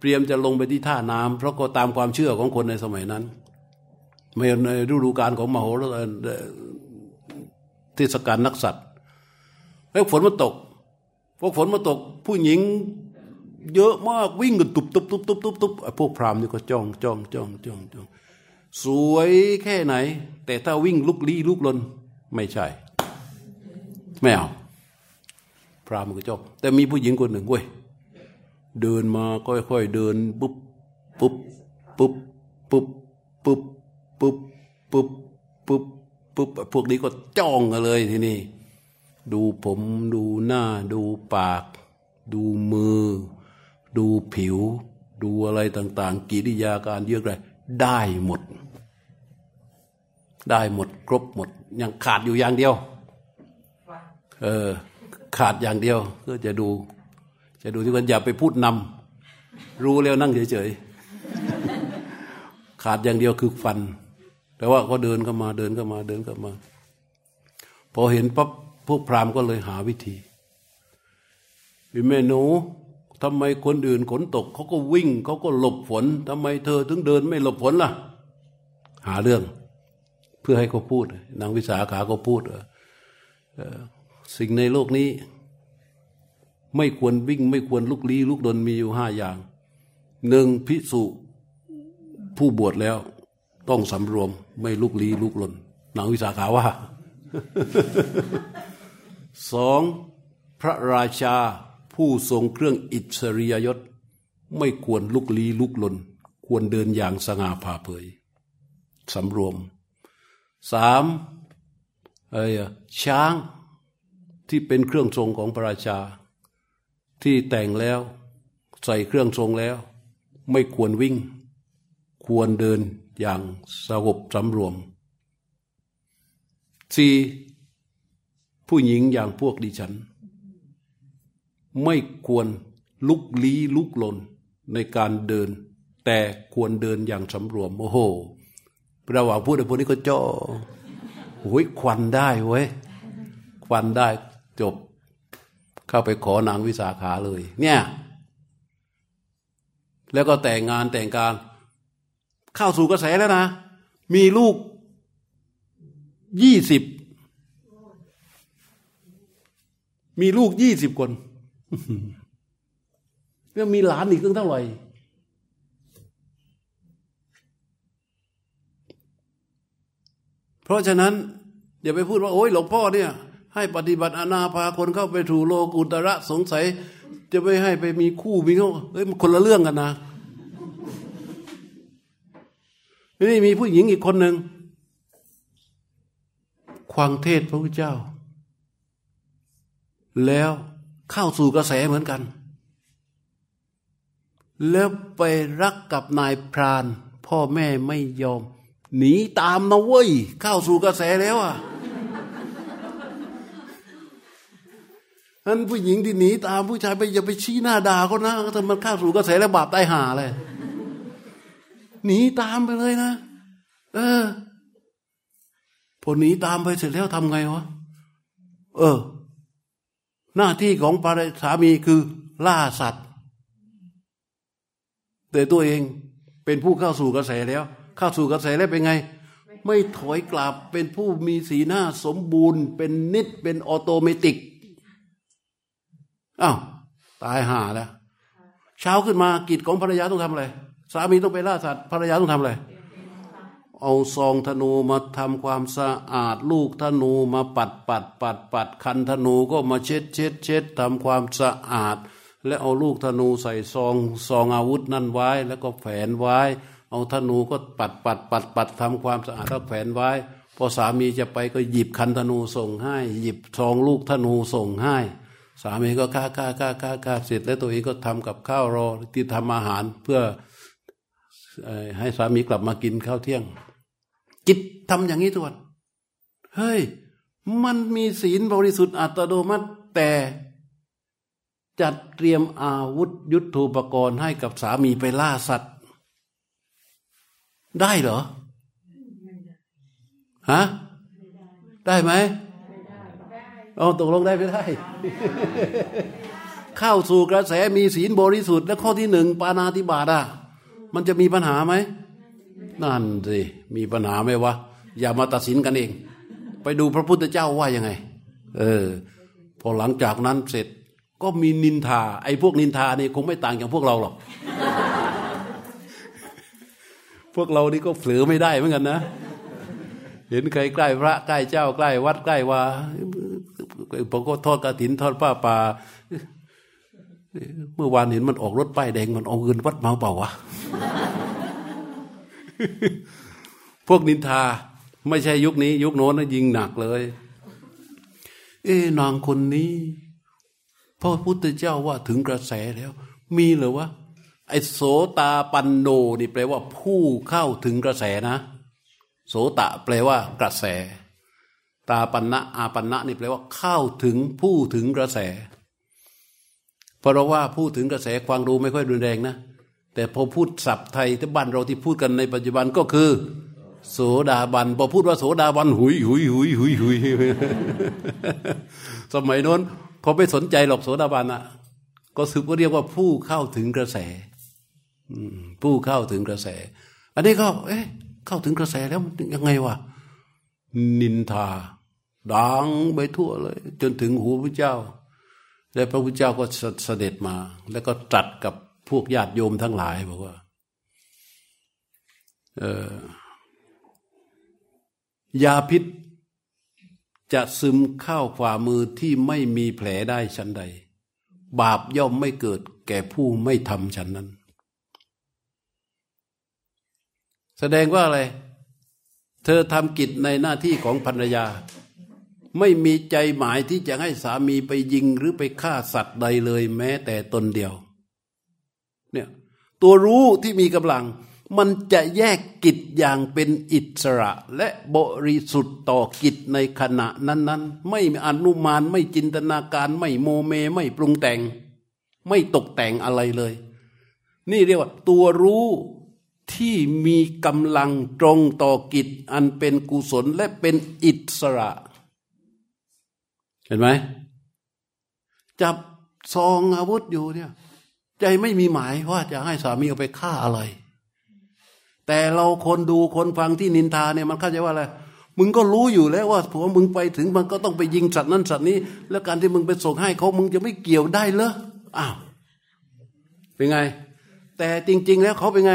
เตรียมจะลงไปที่ท่าน้ำเพราะก็ตามความเชื่อของคนในสมัยนั้นในฤดูกาลของมโหรเทศกาลนักสัตว์แล้วฝนมันตก พอฝนมาตก ผู้หญิง เยอะมากวิ่งกันตุบตุบตุบตุบตุบตุบพวกพราหมณ์นี่ก็จ้องจ้องจ้องจ้องจ้องสวยแค่ไหน แต่ถ้าวิ่งลุกลี้ลุกลน ไม่ใช่ ไม่เอาพระมันก็จบแต่มีผู้หญิงคนหนึ่งเว้ยเดินมาค่อยๆเดินปุ๊บปุ๊บปุ๊บปุ๊บปุ๊บปุ๊บปุ๊บปุ๊บปุ๊บพวกนี้ก็จ้องกันเลยทีนี้ ดูผมดูหน้า ดูปาก ดูมือ ดูผิว ดูอะไรต่าง ๆ กิริยาการเยอะไรได้หมด ได้หมด ครบหมด ยังขาดอยู่อย่างเดียว เออ ขาดอย่างเดียว ก็จะดู จะดูที่มันอย่าไปพูดนำรู้แล้วนั่งเฉยๆ ขาดอย่างเดียวคือฟัน แต่ว่าก็เดินเข้ามาเดินเข้ามาเดินเข้ามา พอเห็นปั๊บ วกพราหมณ์ก็เลยหาวิธีพี่แม่หนูทำไมคนอื่นฝนตกเขาก็วิ่งเขาก็หลบฝนทำไมเธอถึงเดินไม่หลบฝนล่ะ หาเรื่อง เพื่อให้เขาพูด นางวิสาขาก็พูดสิ่งในโลกนี้ ไม่ควรวิ่ง ไม่ควรลุกลี้ลุกดนมีอยู่ห้าอย่างหนึ่งพิสุผู้บวชแล้ว ต้องสำรวมไม่ลุกลี้ลุกลนนางวิสาขาว่า สองพระราชาผู้ทรงเครื่องอิสริยยศ ไม่ควรลุกลี้ลุกลน ควรเดินอย่างสง่าผ่าเผยสำรวมสามไอ้ช้างที่เป็นเครื่องทรงของพระราชา ที่แต่งแล้วใส่เครื่องทรงแล้ว ไม่ควรวิ่ง ควรเดินอย่างสงบสำรวมสี่ ผู้หญิงอย่างพวกดิฉัน ไม่ควรลุกลี้ลุกลนในการเดิน แต่ควรเดินอย่างสำรวมโอ้โหระหว่างพูดไอ้พวกนี้ก็จ่อโอ้ยควันได้เว้ยควันได้จบ เข้าไปขอนางวิสาขาเลย เนี่ย แล้วก็แต่งงานแต่งการเข้าสู่กระแสแล้วนะ มีลูกยี่สิบ มีลูกยี่สิบคนแล้วมีหลานอีกตั้งเท่าไหร่เพราะฉะนั้นอย่าไปพูดว่า โอ้ยหลวงพ่อเนี่ย ให้ปฏิบัติอนาพาคนเข้าไปถูโลกุตระสงสัย จะไม่ให้ไปมีคู่มีเขาเฮ้ยมันคนละเรื่องกันนะนี่มีผู้หญิงอีกคนหนึ่งควังเทศพระพุทธเจ้า แล้วเข้าสู่กระแสเหมือนกัน แล้วไปรักกับนายพราน พ่อแม่ไม่ยอม หนีตามนะเว้ย เข้าสู่กระแสแล้วอะนั้นผู้หญิงที่หนีตามผู้ชายไปอย่าไปชี้หน้าด่าเขานะถ้ามันเข้าสู่กระแสแล้วบาปตายหาเลยหนีตามไปเลยนะ เออพอหนีตามไปเสร็จแล้วทำไงวะ เออ หน้าที่ของภรรสามีคือล่าสัตว์ แต่ตัวเองเป็นผู้เข้าสู่กระแสแล้ว เข้าสู่กระแสแล้วเป็นไง ไม่ถอยกลับเป็นผู้มีสีหน้าสมบูรณ์ เป็นนิดเป็นออโตเมติกอ้าวตายห่าแล้วเช้าขึ้นมากิจของภรรยาต้องทำอะไร สามีต้องไปล่าสัตว์ภรรยาต้องทำอะไร เอาซองธนูมาทำความสะอาดลูกธนูมาปัดปัดปัดปัดคันธนูก็มาเช็ดเช็ดเช็ดทำความสะอาด และเอาลูกธนูใส่ซองซองอาวุธนั่นไว้ แล้วก็แฝนไว้ เอาธนูก็ปัดปัดปัดปัดทำความสะอาดแล้วแฝนไว้ พอสามีจะไปก็หยิบคันธนูส่งให้ หยิบซองลูกธนูส่งให้ สามีก็ฆ่าฆ่าฆ่าฆ่าฆ่าเสร็จแล้วตัวเองก็ทำกับข้าวรอที่ทำอาหารเพื่อให้สามีกลับมากินข้าวเที่ยง จิตทำอย่างนี้ทุกวันเฮ้ย มันมีศีลบริสุทธิ์อัตโนมัติ แต่จัดเตรียมอาวุธยุทโธปกรณ์ให้กับสามีไปล่าสัตว์ ได้เหรอฮะได้ไหมเอาตกลงได้ไม่ได้ เข้าสู่กระแสมีศีลบริสุทธิ์ และข้อที่หนึ่งปานาติบาตอะมันจะมีปัญหาไหม นั่นสิมีปัญหาไหมวะ อย่ามาตัดสินกันเอง ไปดูพระพุทธเจ้าว่ายังไง เออ พอหลังจากนั้นเสร็จก็มีนินทา ไอ้พวกนินทานี่คงไม่ต่างจากพวกเราหรอก พวกเรานี่ก็เผลอไม่ได้เหมือนกันนะ เห็นใครใกล้พระใกล้เจ้าใกล้ วัดใกล้วาผมก็ทอดกระถินทอดผ้าป่าเมื่อวานเห็นมันออกรถป้ายแดงมันเอาเงินวัดมาเปล่าวะ พวกนินทาไม่ใช่ยุคนี้ ยุคโน้นนะยิงหนักเลย เอ๊นางคนนี้พระพุทธเจ้าว่าถึงกระแสแล้ว มีหรือวะไอโสตาปันโนนี่แปลว่า ผู้เข้าถึงกระแสนะ โสตะแปลว่ากระแส ตาปันนะอาปันนะนี่แปลว่า เข้าถึงผู้ถึงกระแส เพราะว่าพูดถึงกระแสความรู้ไม่ค่อยรุนแรงนะ แต่พอพูดศัพท์ไทยที่บ้านเราที่พูดกันในปัจจุบันก็คือ โสดาบันพอพูดว่าโสดาบันหุยหุยหุยหุยหุยสมัยโน้นเขาไม่สนใจหรอกโสดาบันอะ ก็สืบก็เรียกว่าผู้เข้าถึงกระแสผู้เข้าถึงกระแส อันนี้ก็ เอ๊ะ เข้าถึงกระแสแล้วยังไงวะนินทาดังไปทั่วเลย จนถึงหูพระเจ้า และพระพุทธเจ้าก็เสด็จมา แล้วก็ตรัสกับ พวกญาติโยมทั้งหลายบอกว่าเออยาพิษจะซึมเข้าฝ่ามือที่ไม่มีแผลได้ชั้นใด บาปย่อมไม่เกิดแก่ผู้ไม่ทำฉันนั้น แสดงว่าอะไร เธอทำกิจในหน้าที่ของภรรยา ไม่มีใจหมายที่จะให้สามีไปยิงหรือไปฆ่าสัตว์ใดเลยแม้แต่ตนเดียว เนี่ยตัวรู้ที่มีกำลัง มันจะแยกกิจอย่างเป็นอิสระ และบริสุทธิ์ต่อกิจในขณะนั้นๆ ไม่อนุมานไม่จินตนาการไม่โมเม ไม่ปรุงแต่ง ไม่ตกแต่งอะไรเลย นี่เรียกว่าตัวรู้ที่มีกำลังตรงต่อกิจอันเป็นกุศลและเป็นอิสระ เห็นไหมจับซองอาวุธอยู่เนี่ย ใจไม่มีหมายว่าจะให้สามีเอาไปฆ่าอะไร แต่เราคนดูคนฟังที่นินทาเนี่ยมันเข้าใจว่าอะไรมึงก็รู้อยู่แล้วว่าผัวมึงไปถึงมันก็ต้องไปยิงสัตว์นั้นสัตว์นี้ แล้วการที่มึงไปส่งให้เขามึงจะไม่เกี่ยวได้เหรออ้าวเป็นไง แต่จริง ๆ แล้วเขาเป็นไง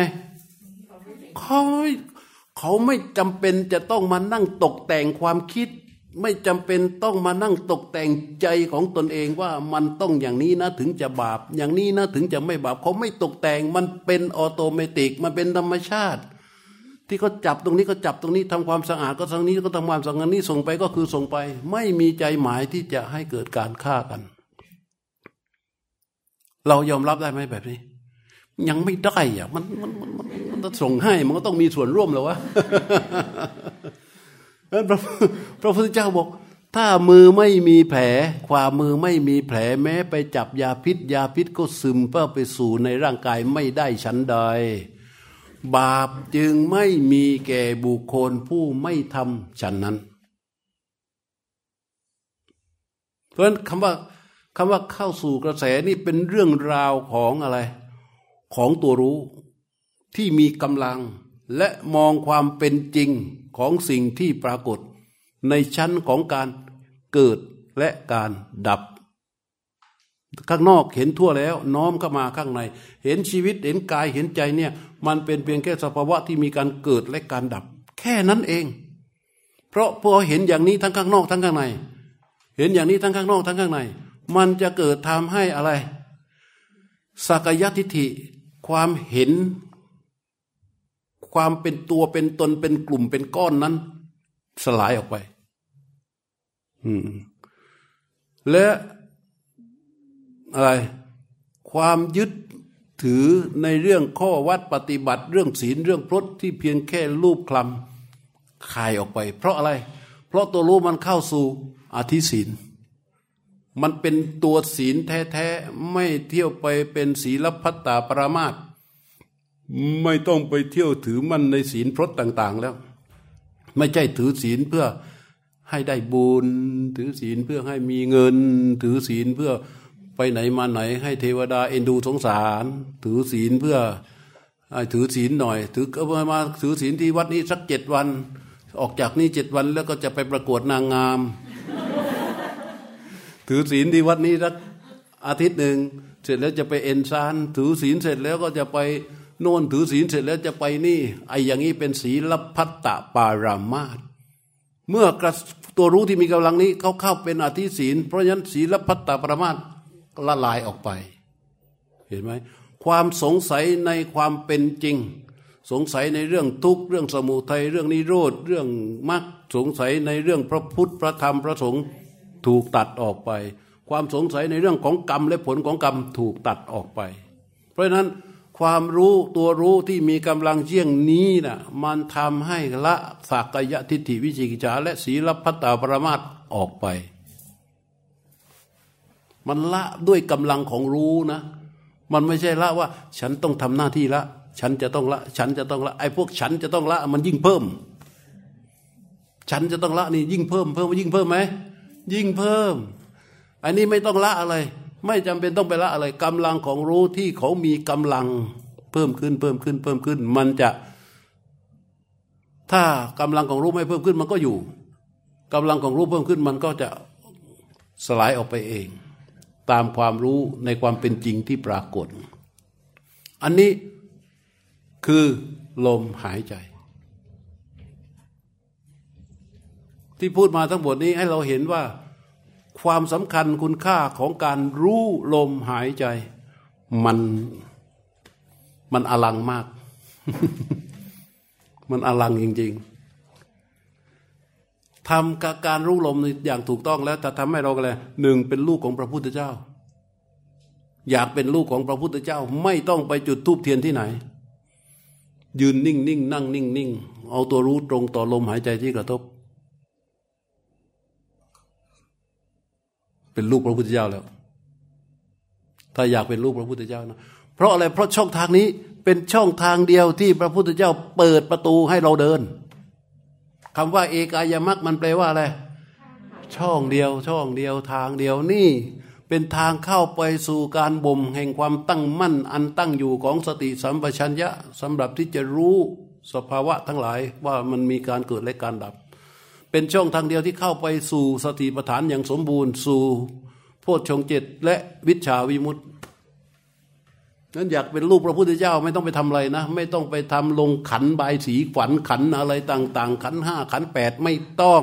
เขาเขาไม่จำเป็นจะต้องมานั่งตกแต่งความคิด ไม่จำเป็นต้องมานั่งตกแต่งใจของตนเองว่ามันต้องอย่างนี้นะถึงจะบาป อย่างนี้นะถึงจะไม่บาปเขาไม่ตกแต่งมันเป็นออโตเมติกมันเป็นธรรมชาติ ที่เขาจับตรงนี้ก็จับตรงนี้ทำความสะอาดก็ทางนี้ก็ทำความสะอาดนี้ส่งไปก็คือส่งไป ไม่มีใจหมายที่จะให้เกิดการฆ่ากัน เรายอมรับได้ไหมแบบนี้ ยังไม่ได้อะมันมันมันมันส่งให้มันก็ต้องมีส่วนร่วมแล้ววะ พระพระพุทธเจ้าบอก ถ้ามือไม่มีแผล ความมือไม่มีแผลแม้ไปจับยาพิษ ยาพิษก็ซึมเพื่อไปสู่ในร่างกายไม่ได้ชั้นใด บาปจึงไม่มีแก่บุคคลผู้ไม่ทำฉันนั้น เพราะฉะนั้นคำว่าคำว่าเข้าสู่กระแสนี่เป็นเรื่องราวของอะไร ของตัวรู้ที่มีกำลังและมองความเป็นจริง ของสิ่งที่ปรากฏ ในชั้นของการเกิดและการดับ ข้างนอกเห็นทั่วแล้วน้อมเข้ามาข้างใน เห็นชีวิตเห็นกายเห็นใจเนี่ย มันเป็นเพียงแค่สภาวะที่มีการเกิดและการดับ แค่นั้นเอง เพราะพอเห็นอย่างนี้ทั้งข้างนอกทั้งข้างใน เห็นอย่างนี้ทั้งข้างนอกทั้งข้างใน มันจะเกิดทำให้อะไรสักยทิฏฐิความเห็น ความเป็นตัวเป็นตนเป็นกลุ่มเป็นก้อนนั้น สลายออกไปอืมและอะไรความยึดถือในเรื่องข้อวัดปฏิบัติ เรื่องศีลเรื่องพรตที่เพียงแค่รูปคลำคายออกไป เพราะอะไร เพราะตัวรู้มันเข้าสู่อธิศีล มันเป็นตัวศีลแท้ๆ ไม่เที่ยวไปเป็นศีลพัตตาปรามาต ไม่ต้องไปเที่ยวถือมั่นในศีลพรตต่าง ๆ แล้ว ไม่ใช่ถือศีลเพื่อให้ได้บุญ ถือศีลเพื่อให้มีเงิน ถือศีลเพื่อไปไหนมาไหน ให้เทวดาเอ็นดูสงสาร ถือศีลเพื่อถือศีลหน่อย ถือเอามาถือศีลที่วัดนี้สักเจ็ดวัน ออกจากนี้เจ็ดวันแล้วก็จะไปประกวดนางงาม ถือศีลที่วัดนี้สักอาทิตย์หนึ่งเสร็จแล้วจะไปเอ็นซานถือศีลเสร็จแล้วก็จะไป โน่นถือศีลเสร็จแล้วจะไปนี่ไอ้อย่างนี้เป็นศีลพัตตปารามาตเมื่อกระตัวรู้ที่มีกำลังนี้เขาเข้าเป็นอธิศีล เพราะฉะนั้นศีลพัตตปารามาตละลายออกไป เห็นไหมความสงสัยในความเป็นจริง สงสัยในเรื่องทุกข์เรื่องสมุทัยเรื่องนิโรธเรื่องมรรคสงสัยในเรื่องพระพุทธพระธรรมพระสงฆ์ถูกตัดออกไป ความสงสัยในเรื่องของกรรมและผลของกรรมถูกตัดออกไป เพราะฉะนั้น ความรู้ตัวรู้ที่มีกำลังเชี่ยงนี้นะ่ะมันทำให้ละสักยะทิฏฐิวิจิกิจฉาและศีลพัตตาปรมาตออกไป มันละด้วยกำลังของรู้นะ มันไม่ใช่ละว่า ฉันต้องทำหน้าที่ละ ฉันจะต้องละ ฉันจะต้องละไอ้พวกฉันจะต้องละ มันยิ่งเพิ่ม ฉันจะต้องละนี่ยิ่งเพิ่มเพิ่มยิ่งเพิ่มไหมยิ่งเพิ่มอันนี้ไม่ต้องละอะไร ไม่จำเป็นต้องไปละอะไรกำลังของรู้ที่เขามีกำลังเพิ่มขึ้นเพิ่มขึ้นเพิ่มขึ้น มันจะ ถ้ากำลังของรู้ไม่เพิ่มขึ้นมันก็อยู่กำลังของรู้เพิ่มขึ้นมันก็จะสลายออกไปเอง ตามความรู้ในความเป็นจริงที่ปรากฏ อันนี้คือลมหายใจ ที่พูดมาทั้งหมดนี้ให้เราเห็นว่า ความสำคัญคุณค่าของการรู้ลมหายใจ มันมันอลังมาก มันอลังจริง ๆทำการรู้ลมอย่างถูกต้องแล้วแต่ทำให้เราอะไรหนึ่งเป็นลูกของพระพุทธเจ้า อยากเป็นลูกของพระพุทธเจ้า ไม่ต้องไปจุดทูบเทียนที่ไหน ยืนนิ่งนิ่งนั่งนิ่งนิ่งเอาตัวรู้ตรงต่อลมหายใจที่กระทบ เป็นลูกพระพุทธเจ้าแล้ว ถ้าอยากเป็นลูกพระพุทธเจ้านะเพราะอะไรเพราะช่องทางนี้เป็นช่องทางเดียวที่พระพุทธเจ้าเปิดประตูให้เราเดินคำว่าเอกายมักมันแปลว่าอะไรช่องเดียว ช่องเดียวทางเดียวนี่ เป็นทางเข้าไปสู่การบ่มแห่งความตั้งมั่น อันตั้งอยู่ของสติสัมปชัญญะสำหรับที่จะรู้สภาวะทั้งหลายว่ามันมีการเกิดและการดับ เป็นช่องทางเดียวที่เข้าไปสู่สติปัฏฐานอย่างสมบูรณ์สู่โพชฌงเจ็ดและวิชาวิมุตตินั้นอยากเป็นลูกพระพุทธเจ้าไม่ต้องไปทำอะไรนะ ไม่ต้องไปทำลงขันใบสีฝันขันอะไรต่าง ๆ ขันห้าขันแปดไม่ต้อง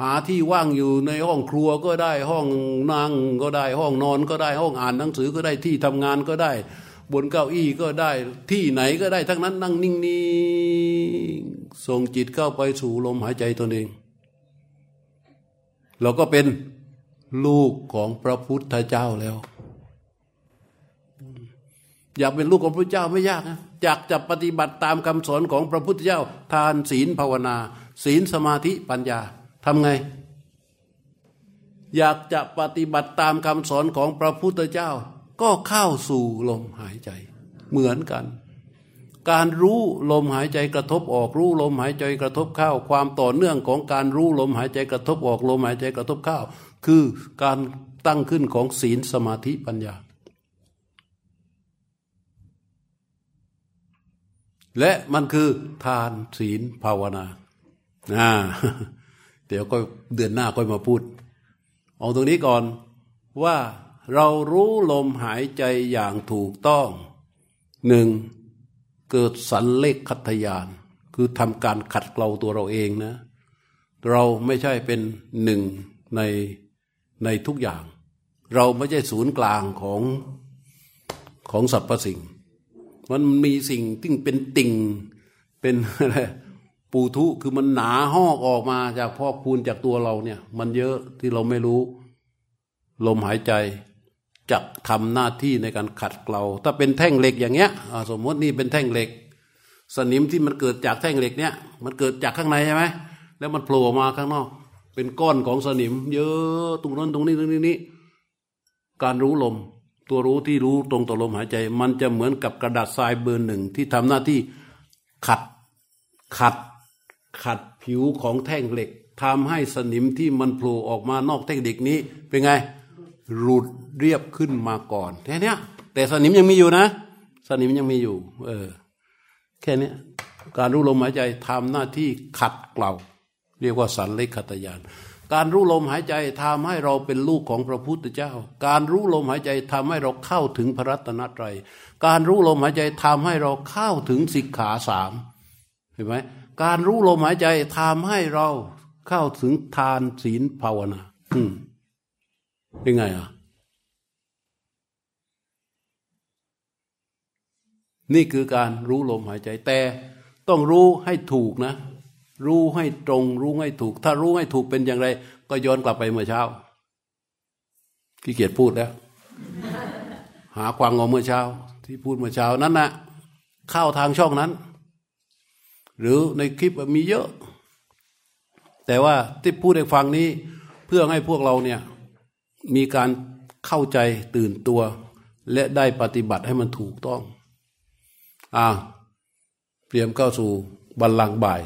หาที่ว่างอยู่ในห้องครัวก็ได้ห้องนั่งก็ได้ห้องนอนก็ได้ห้องอ่านหนังสือก็ได้ที่ทำงานก็ได้ บนเก้าอี้ก็ได้ที่ไหนก็ได้ทั้งนั้นนั่งนิ่งๆส่งจิตเข้าไปสู่ลมหายใจตนเอง เราก็เป็นลูกของพระพุทธเจ้าแล้ว อยากเป็นลูกของพระเจ้าไม่ยากนะอยากจะปฏิบัติตามคำสอนของพระพุทธเจ้า ทานศีลภาวนา ศีลสมาธิปัญญาทำไง อยากจะปฏิบัติตามคำสอนของพระพุทธเจ้า ก็เข้าสู่ลมหายใจ เหมือนกัน การรู้ลมหายใจกระทบออกรู้ลมหายใจกระทบเข้า ความต่อเนื่องของการรู้ลมหายใจกระทบออกลมหายใจกระทบเข้า คือการตั้งขึ้นของศีลสมาธิปัญญา และมันคือทานศีลภาวนาอ่าเดี๋ยวก็เดือนหน้าก็มาพูด เอาตรงนี้ก่อนว่า เรารู้ลมหายใจอย่างถูกต้องหนึ่งเกิดสันเลขคัตยาน คือทำการขัดเกลาตัวเราเองนะ เราไม่ใช่เป็นหนึ่งในในทุกอย่าง เราไม่ใช่ศูนย์กลางของของสรรพสิ่ง มันมีสิ่งที่เป็นติ่งเป็นอะไรปูทุคือมันหนาหอกออกมาจากพ่อคูณจากตัวเราเนี่ย มันเยอะที่เราไม่รู้ ลมหายใจ จะทำหน้าที่ในการขัดเกลาถ้าเป็นแท่งเหล็กอย่างเงี้ยสมมตินี่เป็นแท่งเหล็ก สนิมที่มันเกิดจากแท่งเหล็กเนี้ยมันเกิดจากข้างในใช่ไหมแล้วมันโผล่มาข้างนอก เป็นก้อนของสนิม เยอะตรงนั้นตรงนี้ตรงนี้นี้การรู้ลม ตัวรู้ที่รู้ตรงต่อลมหายใจ มันจะเหมือนกับกระดาษทรายเบอร์หนึ่งที่ทำหน้าที่ขัดขัดขัดผิวของแท่งเหล็กทำให้สนิมที่มันโผล่ออกมานอกแท่งเหล็กนี้เป็นไง หลุดเรียบขึ้นมาก่อนแค่นี้แต่สนิมยังมีอยู่นะ สนิมยังมีอยู่ เออ แค่นี้การรู้ลมหายใจทำหน้าที่ขัดเกลาเรียกว่าสันเลขตยาน การรู้ลมหายใจทำให้เราเป็นลูกของพระพุทธเจ้า การรู้ลมหายใจทำให้เราเข้าถึงพระรัตนตรัย การรู้ลมหายใจทำให้เราเข้าถึงสิกขาสามเห็นไหมการรู้ลมหายใจทำให้เราเข้าถึงทานศีลภาวนา อืม เป็นไงอะ นี่คือการรู้ลมหายใจ แต่ต้องรู้ให้ถูกนะ รู้ให้ตรง รู้ให้ถูก ถ้ารู้ให้ถูกเป็นอย่างไร ก็ย้อนกลับไปเมื่อเช้าขี้เกียจพูดแล้ว หาความงอเมื่อเช้า ที่พูดเมื่อเช้านั้นนะเข้าทางช่องนั้น หรือในคลิปมีเยอะ แต่ว่าที่พูดให้ฟังนี้เพื่อให้พวกเราเนี่ย มีการเข้าใจตื่นตัว และได้ปฏิบัติให้มันถูกต้อง อ่าเตรียมเข้าสู่บัลลังก์บ่าย